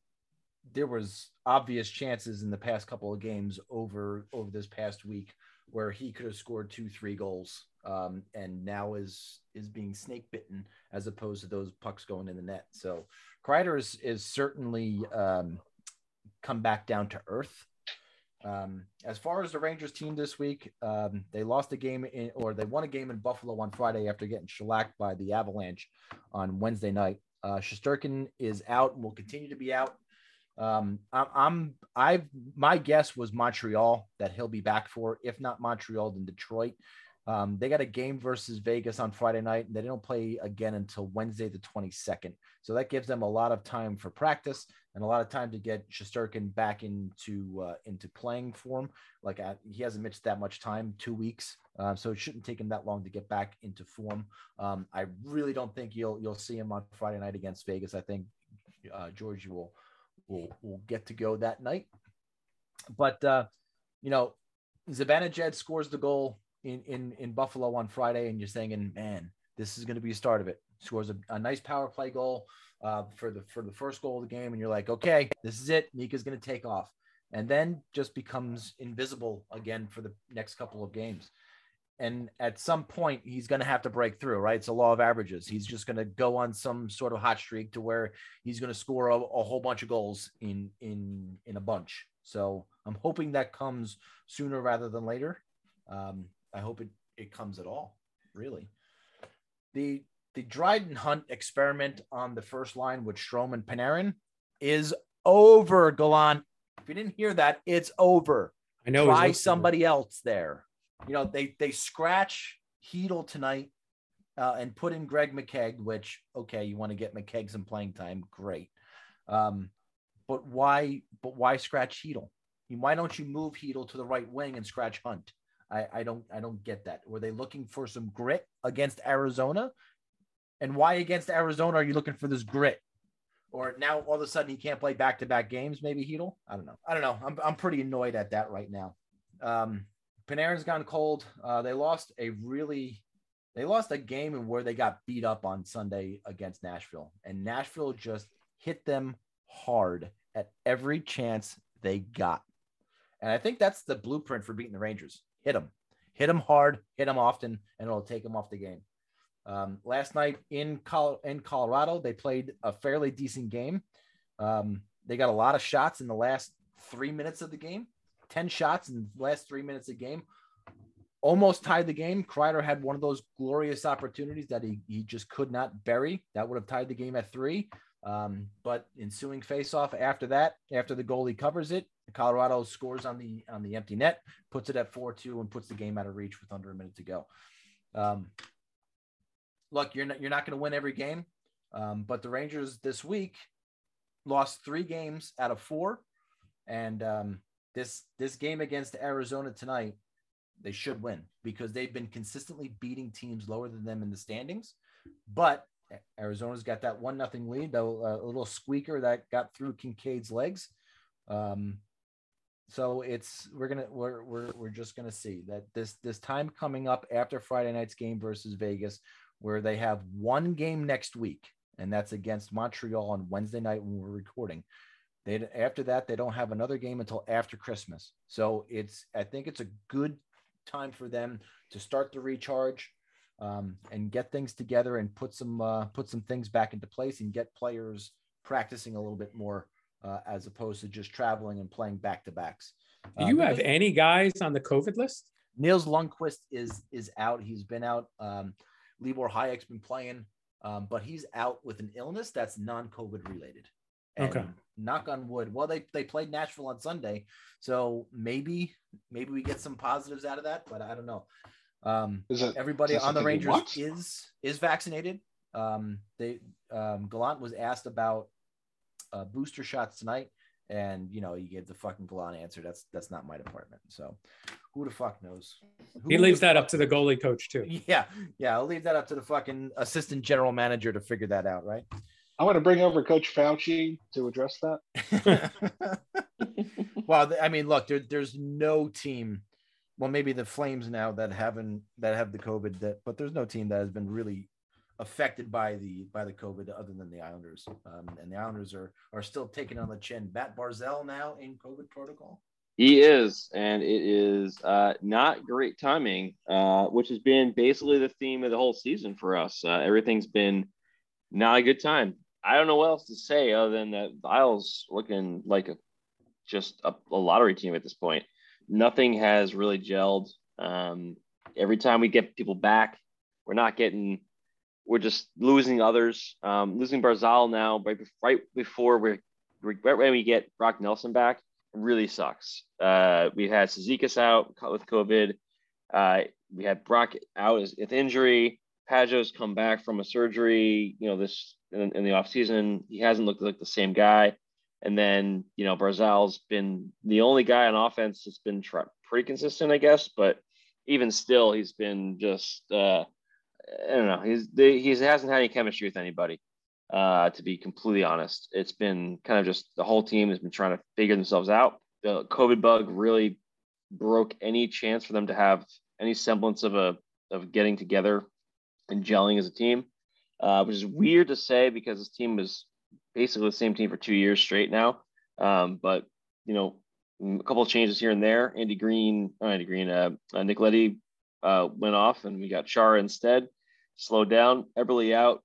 there was obvious chances in the past couple of games over over this past week where he could have scored two three goals um, and now is is being snake bitten as opposed to those pucks going in the net so Kreider is is certainly um, come back down to earth um, as far as the Rangers team this week, um, they lost a game in, or they won a game in Buffalo on Friday after getting shellacked by the Avalanche on Wednesday night. Uh, Shesterkin is out and will continue to be out. Um, I'm, I'm, I've, my guess was Montreal that he'll be back for. If not Montreal, then Detroit. Um, they got a game versus Vegas on Friday night, and they don't play again until Wednesday, the 22nd. So that gives them a lot of time for practice and a lot of time to get Shesterkin back into uh, into playing form. Like uh, he hasn't missed that much time, two weeks, uh, so it shouldn't take him that long to get back into form. Um, I really don't think you'll you'll see him on Friday night against Vegas. I think uh, Georgie will will will get to go that night. But uh, you know, Zibanejad scores the goal in in in Buffalo on Friday, and you're saying, man, this is going to be the start of it. Scores a, a nice power play goal uh, for the for the first goal of the game, and you're like, okay, this is it. Mika's going to take off, and then just becomes invisible again for the next couple of games. And at some point, he's going to have to break through, right? It's a law of averages. He's just going to go on some sort of hot streak to where he's going to score a, a whole bunch of goals in in in a bunch. So I'm hoping that comes sooner rather than later. Um, I hope it it comes at all, really. The the Dryden Hunt experiment on the first line with Strome and Panarin is over, Gallant. If you didn't hear that, it's over. I know. Try somebody else there. You know, they they scratch Heedle tonight uh, and put in Greg McKegg, which okay, you want to get McKegg some playing time, great. Um, but why? But why scratch Heedle? why don't you move Heedle to the right wing and scratch Hunt? I, I don't I don't get that. Were they looking for some grit against Arizona? And why against Arizona are you looking for this grit? Or now all of a sudden he can't play back to back games, maybe Heedle? I don't know. I don't know. I'm, I'm pretty annoyed at that right now. Um, Panarin's gone cold. Uh, they lost a really they lost a game in where they got beat up on Sunday against Nashville, and Nashville just hit them hard at every chance they got. And I think that's the blueprint for beating the Rangers. Hit them, hit them hard, hit them often, and it'll take them off the game. Um, last night in Col- in Colorado, they played a fairly decent game. Um, they got a lot of shots in the last three minutes of the game. Ten shots in the last three minutes of the game almost tied the game. Kreider had one of those glorious opportunities that he, he just could not bury. That would have tied the game at three. Um, but ensuing faceoff after that, after the goalie covers it, Colorado scores on the on the empty net, puts it at four two, and puts the game out of reach with under a minute to go. Um, look, you're not you're not going to win every game, um, but the Rangers this week lost three games out of four, and um, this this game against Arizona tonight they should win because they've been consistently beating teams lower than them in the standings. But Arizona's got that one nothing lead, a, a little squeaker that got through Kinkaid's legs. Um, so it's we're gonna we're we're we're just gonna see that this this time coming up after Friday night's game versus Vegas, where they have one game next week, and that's against Montreal on Wednesday night when we're recording. They after that they don't have another game until after Christmas. So it's I think it's a good time for them to start the recharge um, and get things together and put some uh, put some things back into place and get players practicing a little bit more uh, as opposed to just traveling and playing back to backs. Do you um, have any guys on the COVID list? Nils Lundkvist is is out. He's been out. Um, Libor Hajek's been playing, um, but he's out with an illness that's non-COVID related. And okay. Knock on wood. Well, they they played Nashville on Sunday, so maybe maybe we get some positives out of that, but I don't know. Um, it, everybody on the Rangers is is vaccinated. Um, they um, Gallant was asked about uh, booster shots tonight, and you know he gave the fucking Gallant answer. That's that's not my department. So who the fuck knows? Who he leaves that up to the goalie coach too. <laughs> Yeah, yeah. I'll leave that up to the fucking assistant general manager to figure that out, right? I want to bring over Coach Fauci to address that. <laughs> <laughs> well, I mean, look, there, there's no team. Well, maybe the Flames now that haven't that have the COVID, that but there's no team that has been really affected by the by the COVID other than the Islanders. Um, and the Islanders are are still taking on the chin. Matt Barzal now in COVID protocol. He is, and it is uh, not great timing, uh, which has been basically the theme of the whole season for us. Uh, everything's been not a good time. I don't know what else to say other than that Isles looking like a just a, a lottery team at this point. Nothing has really gelled. Um, every time we get people back, we're not getting. We're just losing others. Um, losing Barzal now, right, right before we're right when we get Brock Nelson back, really sucks. Uh, we had Cizikas out with COVID. Uh, we had Brock out with injury. Pageau's come back from a surgery, you know, this in, in the offseason. He hasn't looked like the same guy. And then, you know, Barzal's been the only guy on offense that's been pretty consistent, I guess. But even still, he's been just, uh, I don't know, he's, he hasn't had any chemistry with anybody, uh, to be completely honest. It's been kind of just the whole team has been trying to figure themselves out. The COVID bug really broke any chance for them to have any semblance of a of getting together and gelling as a team, uh, which is weird to say because this team was basically the same team for two years straight now. Um, but you know, a couple of changes here and there. Andy Greene, oh, Andy Greene, uh, uh, Nick Leddy uh, went off, and we got Chara instead. Slowed down. Eberle out.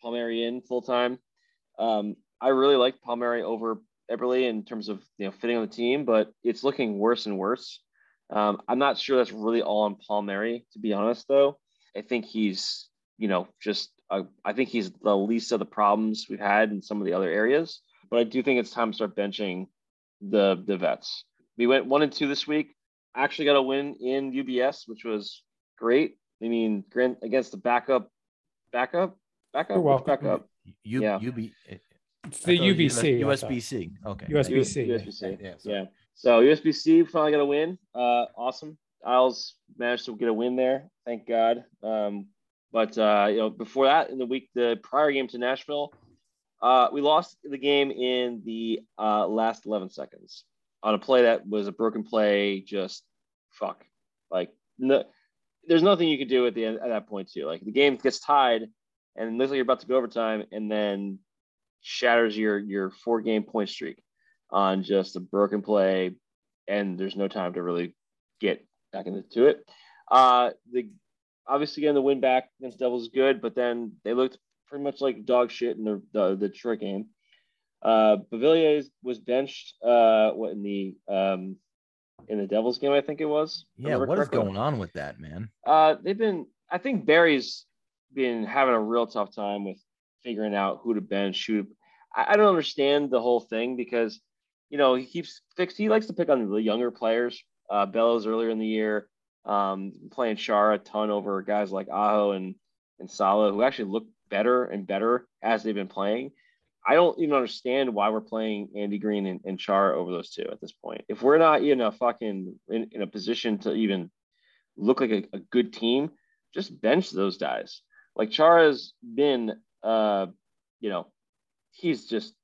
Palmieri in full time. Um, I really like Palmieri over Eberle in terms of you know fitting on the team, but it's looking worse and worse. Um, I'm not sure that's really all on Palmieri, to be honest, though. I think he's, you know, just, uh, I think he's the least of the problems we've had in some of the other areas. But I do think it's time to start benching the the vets. We went one and two this week. Actually got a win in UBS, which was great. I mean, Grant against the backup, backup, backup, well, backup. You, yeah. UB, It's the I thought it was UBC. USBC. Okay. USBC. USBC. Yeah, so- Yeah. So USBC finally got a win. Uh, awesome. Isles managed to get a win there. Thank God. Um, but uh, you know, before that, in the week, the prior game to Nashville, uh, we lost the game in the uh, last 11 seconds on a play that was a broken play. Just fuck. Like no, there's nothing you could do at the end at that point too. Like the game gets tied, and looks like you're about to go overtime, and then shatters your your four game point streak on just a broken play, and there's no time to really get back into it. Uh, the obviously getting the win back against Devils is good, but then they looked pretty much like dog shit in the the, the Detroit game. Uh, Beauvillier was benched. Uh, what in the um in the Devils game? I think it was. Yeah, what is going on with that, man? Uh, they've been. I think Barry's been having a real tough time with figuring out who to bench. Who I, I don't understand the whole thing because you know he keeps fixed. He likes to pick on the younger players. Uh, Bellows earlier in the year, um, playing Char a ton over guys like Aho and and Salo, who actually look better and better as they've been playing. I don't even understand why we're playing Andy Greene and, and Char over those two at this point. If we're not in a fucking in, in a position to even look like a, a good team, just bench those guys. Like Char has been, uh, you know, he's just,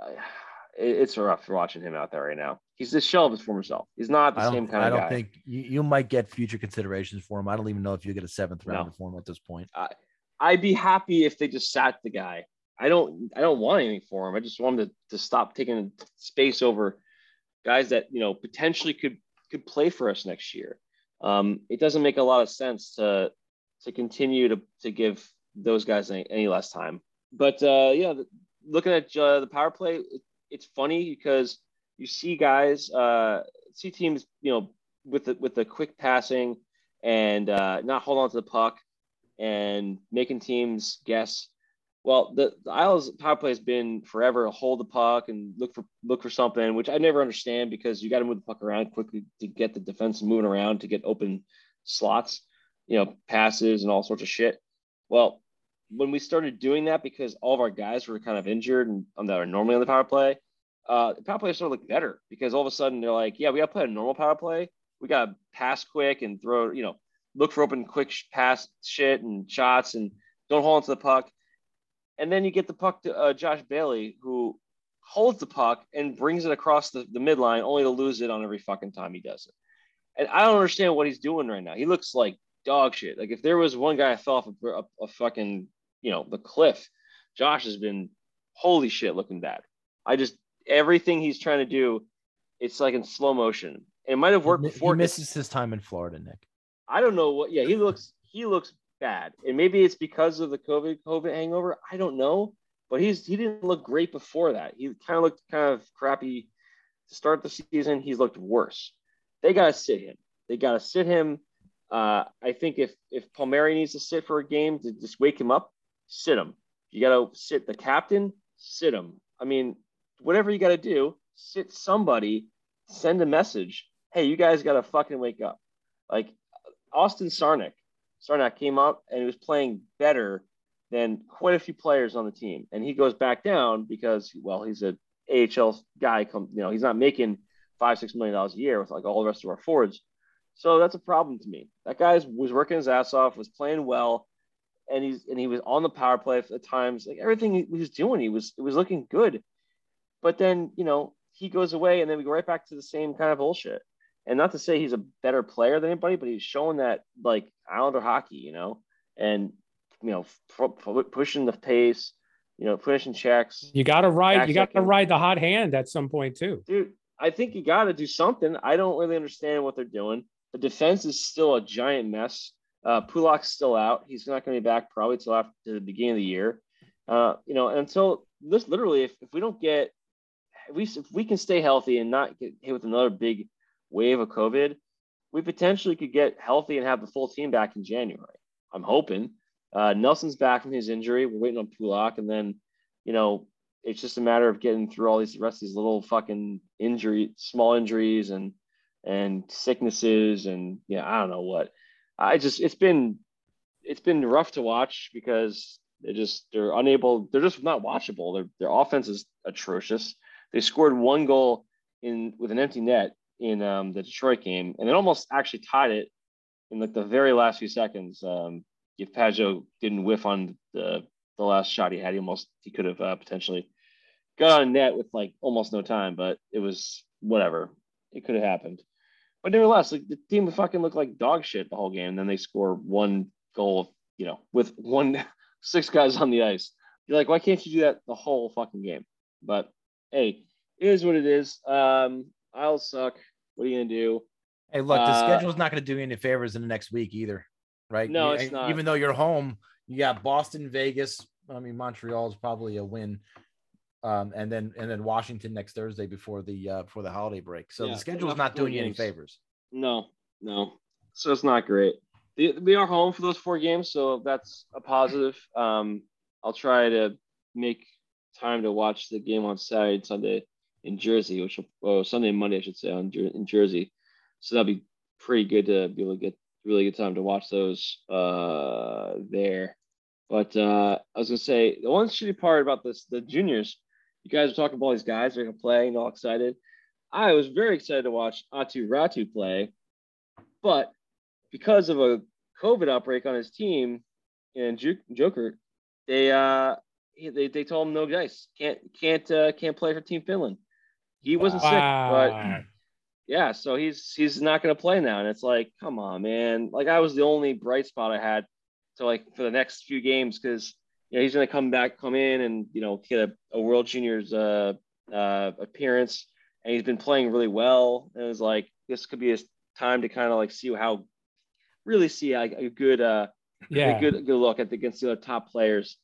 uh, it- it's rough watching him out there right now. He's the shell of his former self. He's not the same kind of kind I don't guy. think you, you might get future considerations for him. I don't even know if you get a seventh No. round for him at this point. I'd be happy if they just sat the guy. I don't I don't want anything for him. I just want him to, to stop taking space over guys that you know potentially could could play for us next year. Um, it doesn't make a lot of sense to to continue to to give those guys any, any less time. But uh, yeah, looking at uh, the power play, it, it's funny because you see guys, uh, see teams, you know, with the with the quick passing and uh, not hold on to the puck and making teams guess. Well, the, the Isles power play has been forever hold the puck and look for look for something, which I never understand because you got to move the puck around quickly to get the defense moving around to get open slots, you know, passes and all sorts of shit. Well, when we started doing that because all of our guys were kind of injured and um, that are normally on the power play, uh, the power play started to look better because all of a sudden they're like, yeah, we got to play a normal power play. We got to pass quick and throw, you know, look for open quick sh- pass shit and shots and don't hold onto the puck. And then you get the puck to uh, Josh Bailey, who holds the puck and brings it across the, the midline, only to lose it on every fucking time he does it. And I don't understand what he's doing right now. He looks like dog shit. Like if there was one guy I fell off a, a, a fucking, you know, the cliff, Josh has been holy shit looking bad. I just everything he's trying to do, it's like in slow motion. It might have worked before. he misses his time in Florida, Nick. I don't know what. Yeah, he looks he looks bad, and maybe it's because of the COVID COVID hangover. I don't know, but he's he didn't look great before that. He kind of looked kind of crappy to start the season. He's looked worse. They gotta sit him. They gotta sit him. Uh, I think if if Palmieri needs to sit for a game to just wake him up, sit him. You gotta sit the captain. Sit him. I mean, whatever you gotta do, sit somebody. Send a message. Hey, you guys gotta fucking wake up. Like Austin Czarnik. Czarnik came up and he was playing better than quite a few players on the team. And he goes back down because, well, he's a AHL guy. Come, you know, he's not making five, six million dollars a year with like all the rest of our forwards. So that's a problem to me. That guy was working his ass off, was playing well, and he's and he was on the power play at times. Like everything he was doing, he was it was looking good. But then, you know, he goes away and then we go right back to the same kind of bullshit. And not to say he's a better player than anybody, but he's showing that like Islander hockey, you know, and you know, f- f- pushing the pace, you know, pushing checks. You got to ride. You got to ride the hot hand at some point too. Dude, I think you got to do something. I don't really understand what they're doing. The defense is still a giant mess. Uh, Pulock's still out. He's not going to be back probably till after the beginning of the year. Uh, you know, and until this literally, if, if we don't get, if we, if we can stay healthy and not get hit with another big wave of COVID, we potentially could get healthy and have the full team back in January. I'm hoping. Uh, Nelson's back from his injury. We're waiting on Pulock, and then, you know, it's just a matter of getting through all these rest of these little fucking injury, small injuries and and sicknesses and yeah, I don't know what. I just it's been it's been rough to watch because They just they're unable. They're just not watchable. Their their offense is atrocious. They scored one goal in with an empty net in um, the Detroit game, and it almost actually tied it in like the very last few seconds. Um, if Pageau didn't whiff on the the last shot he had, he almost he could have uh, potentially got on net with like almost no time, but it was whatever. It could have happened. But nevertheless, like the team fucking looked like dog shit the whole game. And then they score one goal, you know, with one <laughs> six guys on the ice. You're like, why can't you do that the whole fucking game? But hey, it is what it is. Um, I'll suck. What are you gonna do? Hey, look, the Uh, schedule's not going to do you any favors in the next week either, right? No, it's not. Even though you're home, you got Boston, Vegas. I mean, Montreal is probably a win, um, and then and then Washington next Thursday before the uh, before the holiday break. So Yeah, the schedule's not doing you any favors. No, no. So it's not great. We are home for those four games, so that's a positive. Um, I'll try to make time to watch the game on Saturday and Sunday in Jersey, which oh, Sunday and Monday, I should say, on in Jersey. So that'll be pretty good to be able to get really good time to watch those uh, there. But uh, I was gonna say the one shitty part about this, the juniors, you guys are talking about all these guys that are gonna play and all excited. I was very excited to watch Aatu Räty play, but because of a COVID outbreak on his team and Joker, they uh they, they told him no dice, can't can't uh, can't play for Team Finland. He wasn't sick, but yeah, so he's he's not gonna play now, and it's like, come on, man. Like I was the only bright spot I had to like for the next few games because you know he's gonna come back, come in, and you know get a, a World Juniors uh, uh, appearance, and he's been playing really well. And it was like this could be his time to kind of like see how really see like a good uh Yeah. a good good look at the, against the other top players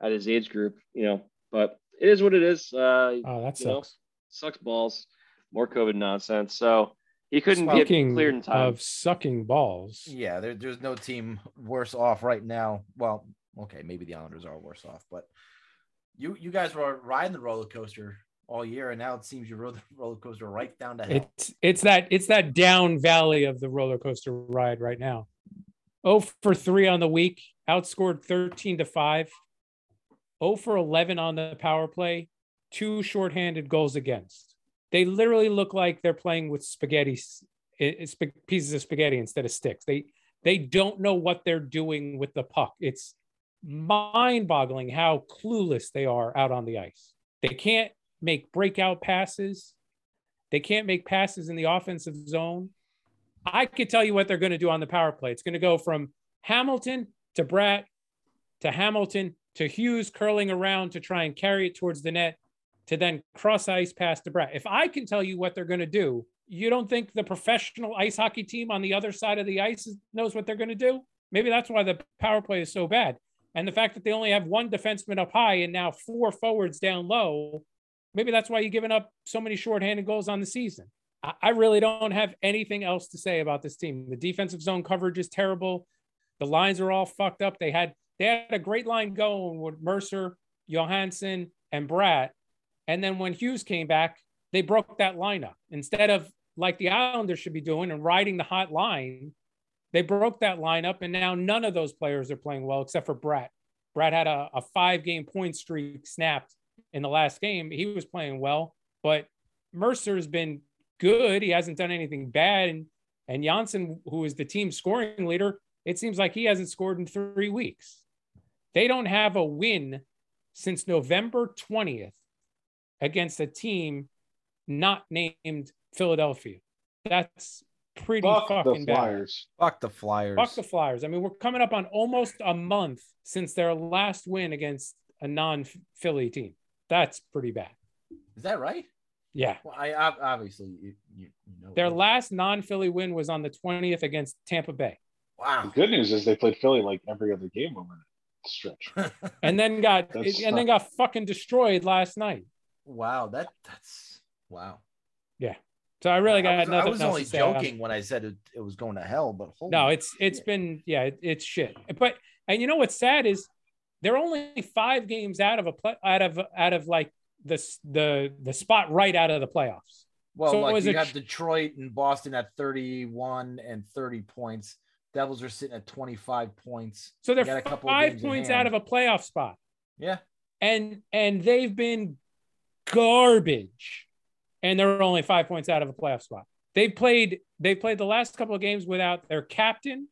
at his age group, you know. But it is what it is. Uh, Oh, that sucks. know, sucks. sucks balls. More COVID nonsense. So he couldn't get Speaking cleared in time. of sucking balls, Yeah, there, there's no team worse off right now. Well, okay, maybe the Islanders are worse off, but you you guys were riding the roller coaster all year, and now it seems you rode the roller coaster right down to hell. it's it's that it's that down valley of the roller coaster ride right now. Oh for three on the week, outscored 13 to 5. 0 for 11 on the power play, two shorthanded goals against. They literally look like they're playing with spaghetti eh, eh, i- sp- pieces of spaghetti instead of sticks. They they don't know what they're doing with the puck. It's mind-boggling how clueless they are out on the ice. They can't make breakout passes. They can't make passes in the offensive zone. I could tell you what they're going to do on the power play. It's going to go from Hamilton to Bratt to Hamilton to Hughes curling around to try and carry it towards the net to then cross ice pass to Bratt. If I can tell you what they're going to do, you don't think the professional ice hockey team on the other side of the ice knows what they're going to do? Maybe that's why the power play is so bad. And the fact that they only have one defenseman up high and now four forwards down low, maybe that's why you're giving up so many shorthanded goals on the season. I, really don't have anything else to say about this team. The defensive zone coverage is terrible. The lines are all fucked up. They had they had a great line going with Mercer, Johansson, and Bratt. And then when Hughes came back, they broke that lineup. Instead of like the Islanders should be doing and riding the hot line, they broke that lineup. And now none of those players are playing well except for Bratt. Bratt had a, a five game point streak snapped in the last game. He was playing well, but Mercer's been good. He hasn't done anything bad. And, and Janssen, who is the team scoring leader, it seems like he hasn't scored in three weeks. They don't have a win since November 20th against a team not named Philadelphia. That's pretty Fuck the fucking bad. Flyers. Fuck the Flyers. Fuck the Flyers. I mean, we're coming up on almost a month since their last win against a non-Philly team. That's pretty bad. Is that right? Yeah. Well, I obviously you, you, you know Their last non-Philly win was on the 20th against Tampa Bay. Wow. The wow. good news is they played Philly like every other game over the stretch. <laughs> And then got That's and then got fucking destroyed last night. Wow, that that's wow. Yeah. So I really got I was, nothing I was only say on- joking when I said it, it was going to hell, but No, it's it's been yeah, it, it's shit. But and you know what's sad is they're only five games out of a play out of out of like the the the spot right out of the playoffs. well, so like was you have Detroit and Boston at 31 and 30 points. Devils are sitting at 25 points. So they're got a couple five points out of a playoff spot. Yeah. and and they've been garbage and they're only five points out of a playoff spot they played they played the last couple of games without their captain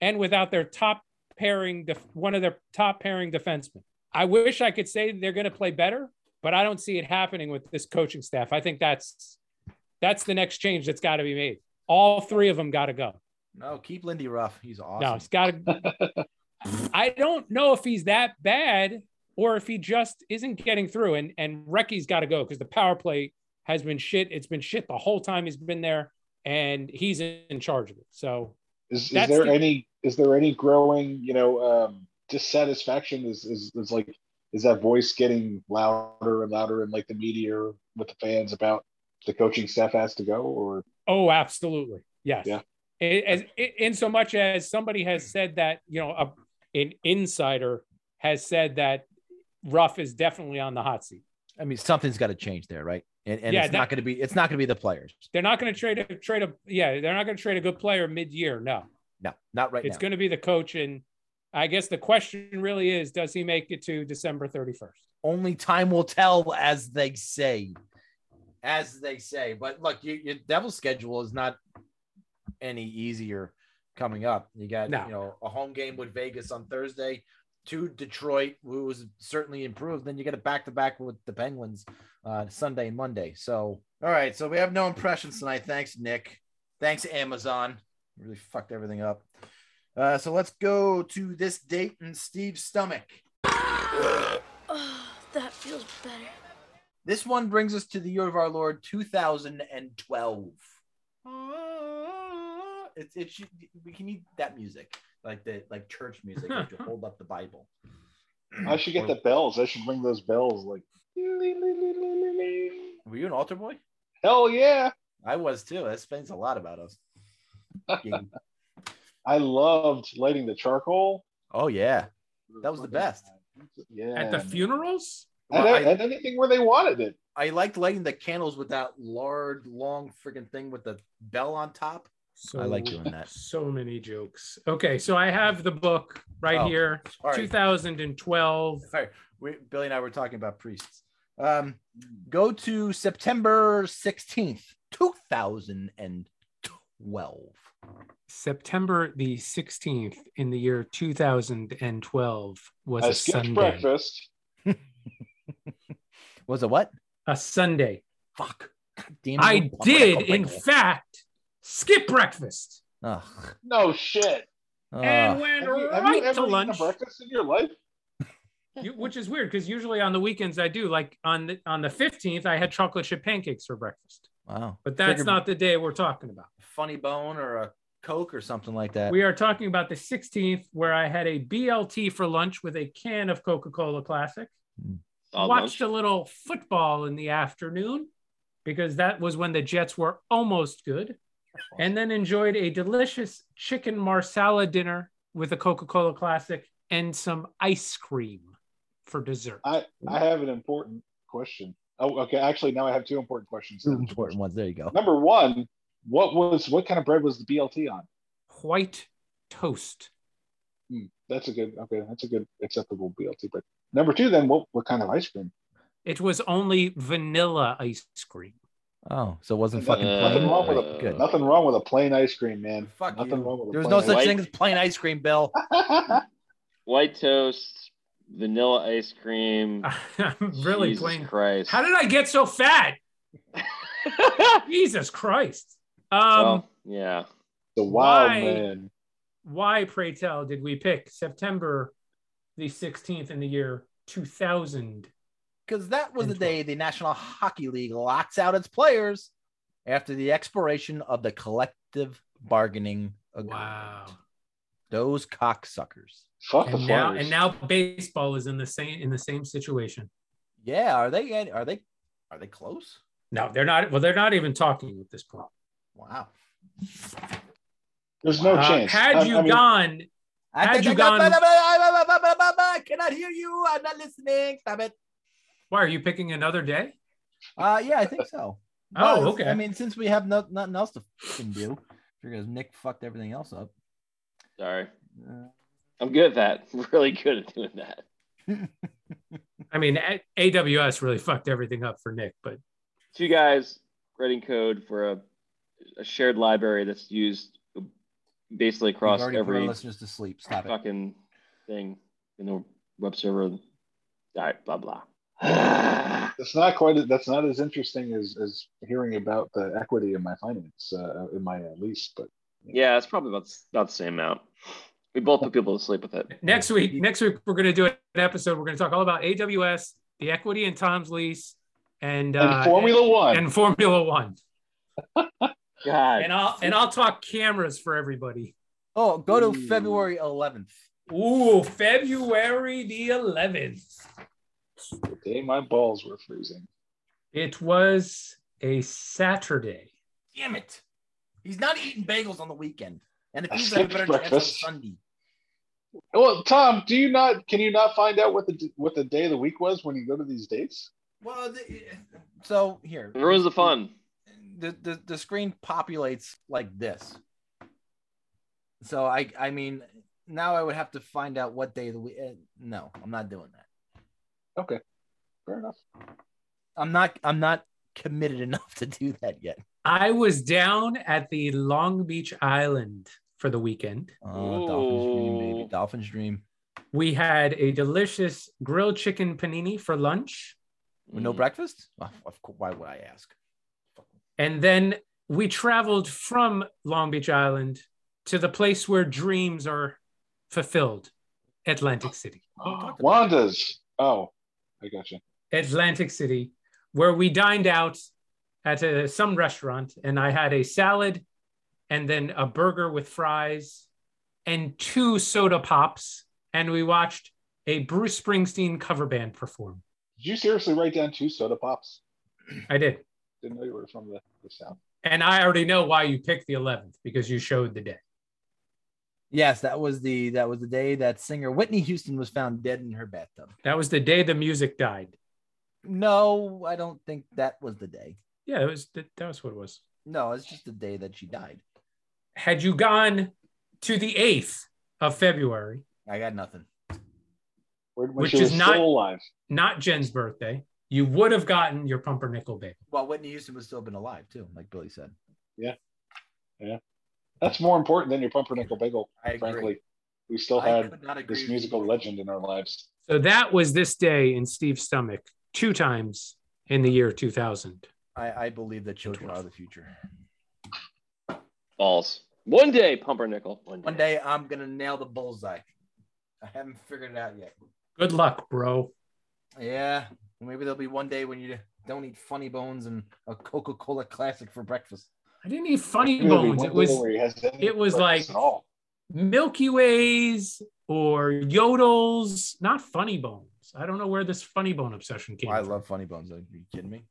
and without their top pairing def- one of their top pairing defensemen i wish i could say they're going to play better but i don't see it happening with this coaching staff i think that's that's the next change that's got to be made all three of them got to go No, keep Lindy Ruff. He's awesome. no, it's got to. <laughs> I don't know if he's that bad or if he just isn't getting through. And and Recchi's got to go because the power play has been shit. It's been shit the whole time he's been there, and he's in charge of it. So Is, is there the- any is there any growing you know um, dissatisfaction? Is, is is like is that voice getting louder and louder in like the media or with the fans about the coaching staff has to go or oh, absolutely, yes. Yeah. It- As in so much as somebody has said that you know a, an insider has said that Ruff is definitely on the hot seat. I mean, something's got to change there, right? And, and Yeah, it's that- not going to be. It's not going to be the players. They're not going to trade a trade a yeah. They're not going to trade a good player mid year. No. No, not right now. it's going to be the coach and i guess the question really is does he make it to december 31st Only time will tell, as they say. As they say. But look, you, your Devil's schedule is not any easier coming up. You got No. you know a home game with Vegas on Thursday, to Detroit, who was certainly improved. Then you get a back to back with the Penguins uh, Sunday and Monday. So all right, so we have no impressions tonight. Thanks, Nick. Thanks, Amazon. Really fucked everything up. Uh, so let's go to this date in Steve's stomach. <sighs> Oh, that feels better. This one brings us to the year of our Lord 2012. <laughs> It's it should we can need that music like the like church music like to <laughs> hold up the Bible. I should get the bells. I should ring those bells like Were you an altar boy? hell yeah. I was too. That explains a lot about us. <laughs> I loved lighting the charcoal. oh yeah, that was the best. Yeah. at the funerals and, Well, I- and anything where they wanted it. I liked lighting the candles with that large, long freaking thing with the bell on top. So I like doing that. <laughs> so many jokes okay so i have the book right Oh, here sorry. 2012 Sorry, we, Billy and I were talking about priests. Um, go to September 16th, 2012. september the 16th in the year 2012 was I a skipped sunday breakfast. <laughs> Was it what? a sunday Fuck. God damn it. i did in fact skip breakfast Ugh. No shit. and Ugh. went Have you, have right you ever to eaten a lunch breakfast in your life? You, which is weird because usually on the weekends I do. Like on the on the fifteenth, I had chocolate chip pancakes for breakfast. wow. But that's Figured not the day we're talking about. funny bone or a Coke or something like that. We are talking about the sixteenth, where I had a BLT for lunch with a can of Coca Cola Classic. Hmm. Solid Watched lunch. a little football in the afternoon because that was when the Jets were almost good, and then enjoyed a delicious chicken marsala dinner with a Coca Cola Classic and some ice cream for dessert. I, I have an important question. Oh, okay. Actually, now I have two important questions. Two important ones. There you go. Number one, what was what kind of bread was the BLT on? White toast. Hmm, that's a good. Okay, that's a good acceptable BLT. But number two, then what what kind of ice cream? It was only vanilla ice cream. Oh, so it wasn't Nothing- fucking nothing plain? wrong with Uh, a Good. nothing wrong with a plain ice cream, man. Fuck nothing you. wrong with a There was plain no such ice thing as plain ice cream, Bill. <laughs> White toast, vanilla ice cream. <laughs> I'm really Jesus playing. Christ. How did I get so fat? <laughs> Jesus Christ. Um, well, yeah. The wild Why? man. why, pray tell, did we pick September the 16th in the year 2000? Because that was the day the National Hockey League locks out its players after the expiration of the collective bargaining agreement. Wow. Those cocksuckers. Fuck the And now, Flyers. and now baseball is in the same in the same situation. Yeah, are they? Are they? Are they close? No, they're not. Well, they're not even talking at this point. Wow. There's no Uh, chance. Had I- you I mean, gone, Had you gone- I cannot hear you. I'm not listening. Stop it. Why are you picking another day? Uh, yeah, I think so. <laughs> Oh, But, okay. I mean, since we have no, nothing else to fucking do, because Nick fucked everything else up. Sorry. I'm good at that. <laughs> Really good at doing that. I mean, A- AWS really fucked everything up for Nick, but Two guys writing code for a, a shared library that's used basically We've across already put our every listeners to sleep. Stop it. fucking thing in the web server. All right, blah blah. It's not quite. That's not as interesting as as hearing about the equity in my finance uh, in my uh, lease. But yeah, it's probably about about the same amount. We both put people to sleep with it. next week, next week we're going to do an episode. We're going to talk all about AWS, the equity in Tom's lease, and, and uh, Formula One. and Formula One. <laughs> God, And I'll and I'll talk cameras for everybody. Oh, go to Ooh. February 11th. Ooh, February the 11th. The day my balls were freezing. It was a Saturday. Damn it. He's not eating bagels on the weekend. And if I he's had better chance on. Sunday. Well, Tom, do you not? Can you not find out what the what the day of the week was when you go to these dates? Well, the, so here. it ruins the fun. The, the the screen populates like this. So I I mean now I would have to find out what day of the week. uh, No, I'm not doing that. Okay, fair enough. I'm not I'm not committed enough <laughs> to do that yet. I was down at the Long Beach Island for the weekend. Oh, Dolphin's dream, baby. Dolphin's dream. We had a delicious grilled chicken panini for lunch. With no Mm. breakfast? Of course, why would I ask? And then we traveled from Long Beach Island to the place where dreams are fulfilled, Atlantic City. <gasps> talked Wanda's. Oh, I gotcha. Atlantic City, where we dined out at a, some restaurant, and I had a salad and then a burger with fries and two soda pops, and we watched a Bruce Springsteen cover band perform. Did you seriously write down two soda pops? I did. Didn't know you were from the, the south. And I already know why you picked the 11th because you showed the day. Yes, that was the that was the day that singer Whitney Houston was found dead in her bathtub. That was the day the music died. No, I don't think that was the day. Yeah, that was that was what it was. No, it's just the day that she died. Had you gone to the 8th of February, I got nothing. When, when Which is not- alive. not Jen's birthday, you would have gotten your pumpernickel bagel. Well, Whitney Houston would still been alive too, like Billy said. That's more important than your pumpernickel bagel. I agree. Frankly, we still had could not agree this musical legend in our lives. So that was this day in Steve's stomach two times in the year 2000. I, I believe that children are the future. Balls. One day, pumpernickel. One day. One day I'm gonna nail the bullseye. I haven't figured it out yet. Good luck, bro. Yeah, maybe there'll be one day when you don't eat funny bones and a Coca-Cola classic for breakfast. I didn't eat funny Maybe there'll be bones. It was where he has any it was like- Milky Ways or Yodels, not funny bones. I don't know where this funny bone obsession came from. I from. love funny bones. Are you kidding me?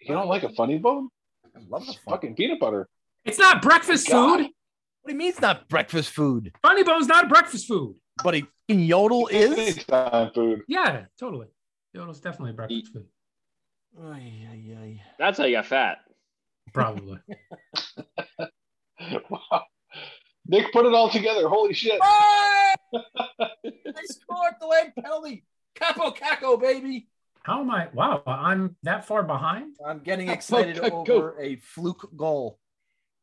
You don't like a funny bone? I love the It's fucking peanut butter. It's not breakfast God. food. What do you mean it's not breakfast food? Funny bone's not breakfast food. But a fucking yodel is? Anytime food. Yeah, totally. Yodel's definitely breakfast food. Ay, ay, ay. That's how you got fat. Probably. <laughs> wow. Nick put it all together. Holy shit. I <laughs> scored the late penalty. Kaapo Kakko, baby. How am I? Wow, I'm that far behind. I'm getting Kaapo excited Kakko. over a fluke goal.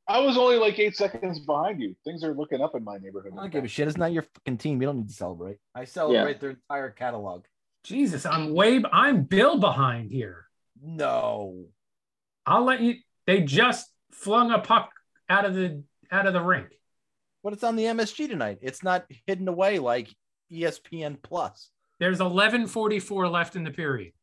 I was only like eight seconds behind you. Things are looking up in my neighborhood. I don't give a shit. It's not your fucking team. You don't need to celebrate. I celebrate their entire catalog. Jesus, I'm way. I'm Bill behind here. No. I'll let you. They just flung a puck out of the out of the rink. But it's on the MSG tonight. It's not hidden away like ESPN Plus. There's 11:44 left in the period.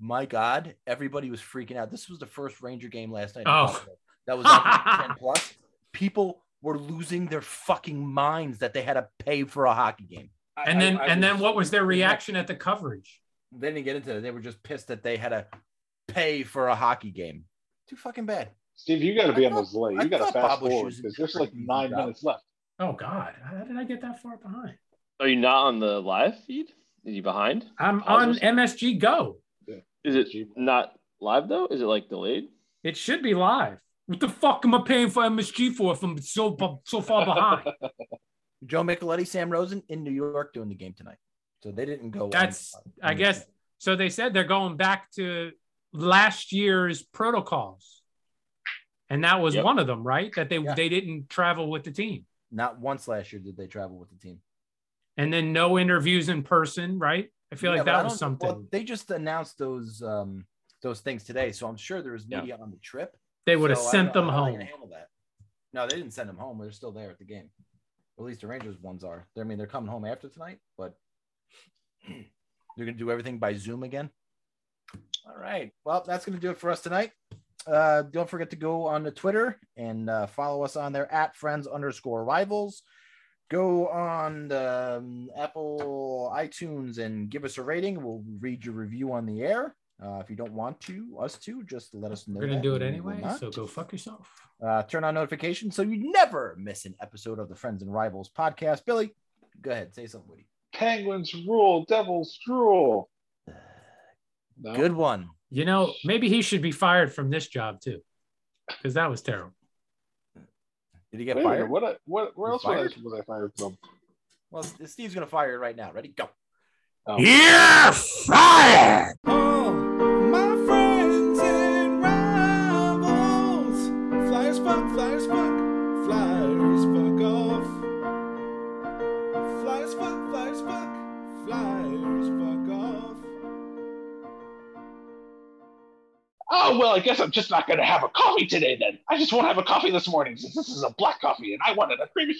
My God, everybody was freaking out. This was the first Ranger game last night. Oh. <laughs> that was on ESPN <laughs> Plus. People were losing their fucking minds that they had to pay for a hockey game. I- And then I- I and then what was their reaction at the coverage? They didn't get into it. They were just pissed that they had to pay for a hockey game. Too fucking bad. Steve, you got to be I on thought- those late. You got to fast Bob forward choosing because there's like nine easy minutes left. Oh God, how did I get that far behind? Are you not on the live feed? Are you behind? I'm Pause on or MSG Go. Is it not live though? Is it like delayed? It should be live. What the fuck am I paying for MSG for if I'm so so far behind? <laughs> Joe Micheletti, Sam Rosen in New York doing the game tonight. So they didn't go. That's, on I guess. trip. So they said they're going back to last year's protocols, and that was Yep. one of them, right? That they Yeah. they didn't travel with the team, Not once last year did they travel with the team. and then no interviews in person, right? I feel Yeah, like that was something well, they just announced those um those things today, so I'm sure there was Yeah. media on the trip. they would have So sent them home. No, they didn't send them home. They're still there at the game. At least the Rangers ones are. I mean, they're coming home after tonight, but <clears throat> they're gonna do everything by Zoom again. All right. Well, that's gonna do it for us tonight. Uh, don't forget to go on to Twitter and uh, follow us on there at friends underscore rivals. Go on the um, Apple iTunes and give us a rating. We'll read your review on the air. Uh, if you don't want to, us to, just let us know. We're gonna do it anyway, so go fuck yourself. Uh, turn on notifications so you never miss an episode of the Friends and Rivals podcast. Billy, go ahead, say something, Woody. Penguins rule, Devils drool. No? Good one. You know, maybe he should be fired from this job too, because that was terrible. Did he get Wait a minute, fired? what? I- What? Where He's else was fired? I, was I fired from? Well, Steve's gonna fire you right now. Ready? Go. Oh. You're fired! Oh, Oh well, I guess I'm just not going to have a coffee today then. I just won't have a coffee this morning since this is a black coffee and I wanted a creamy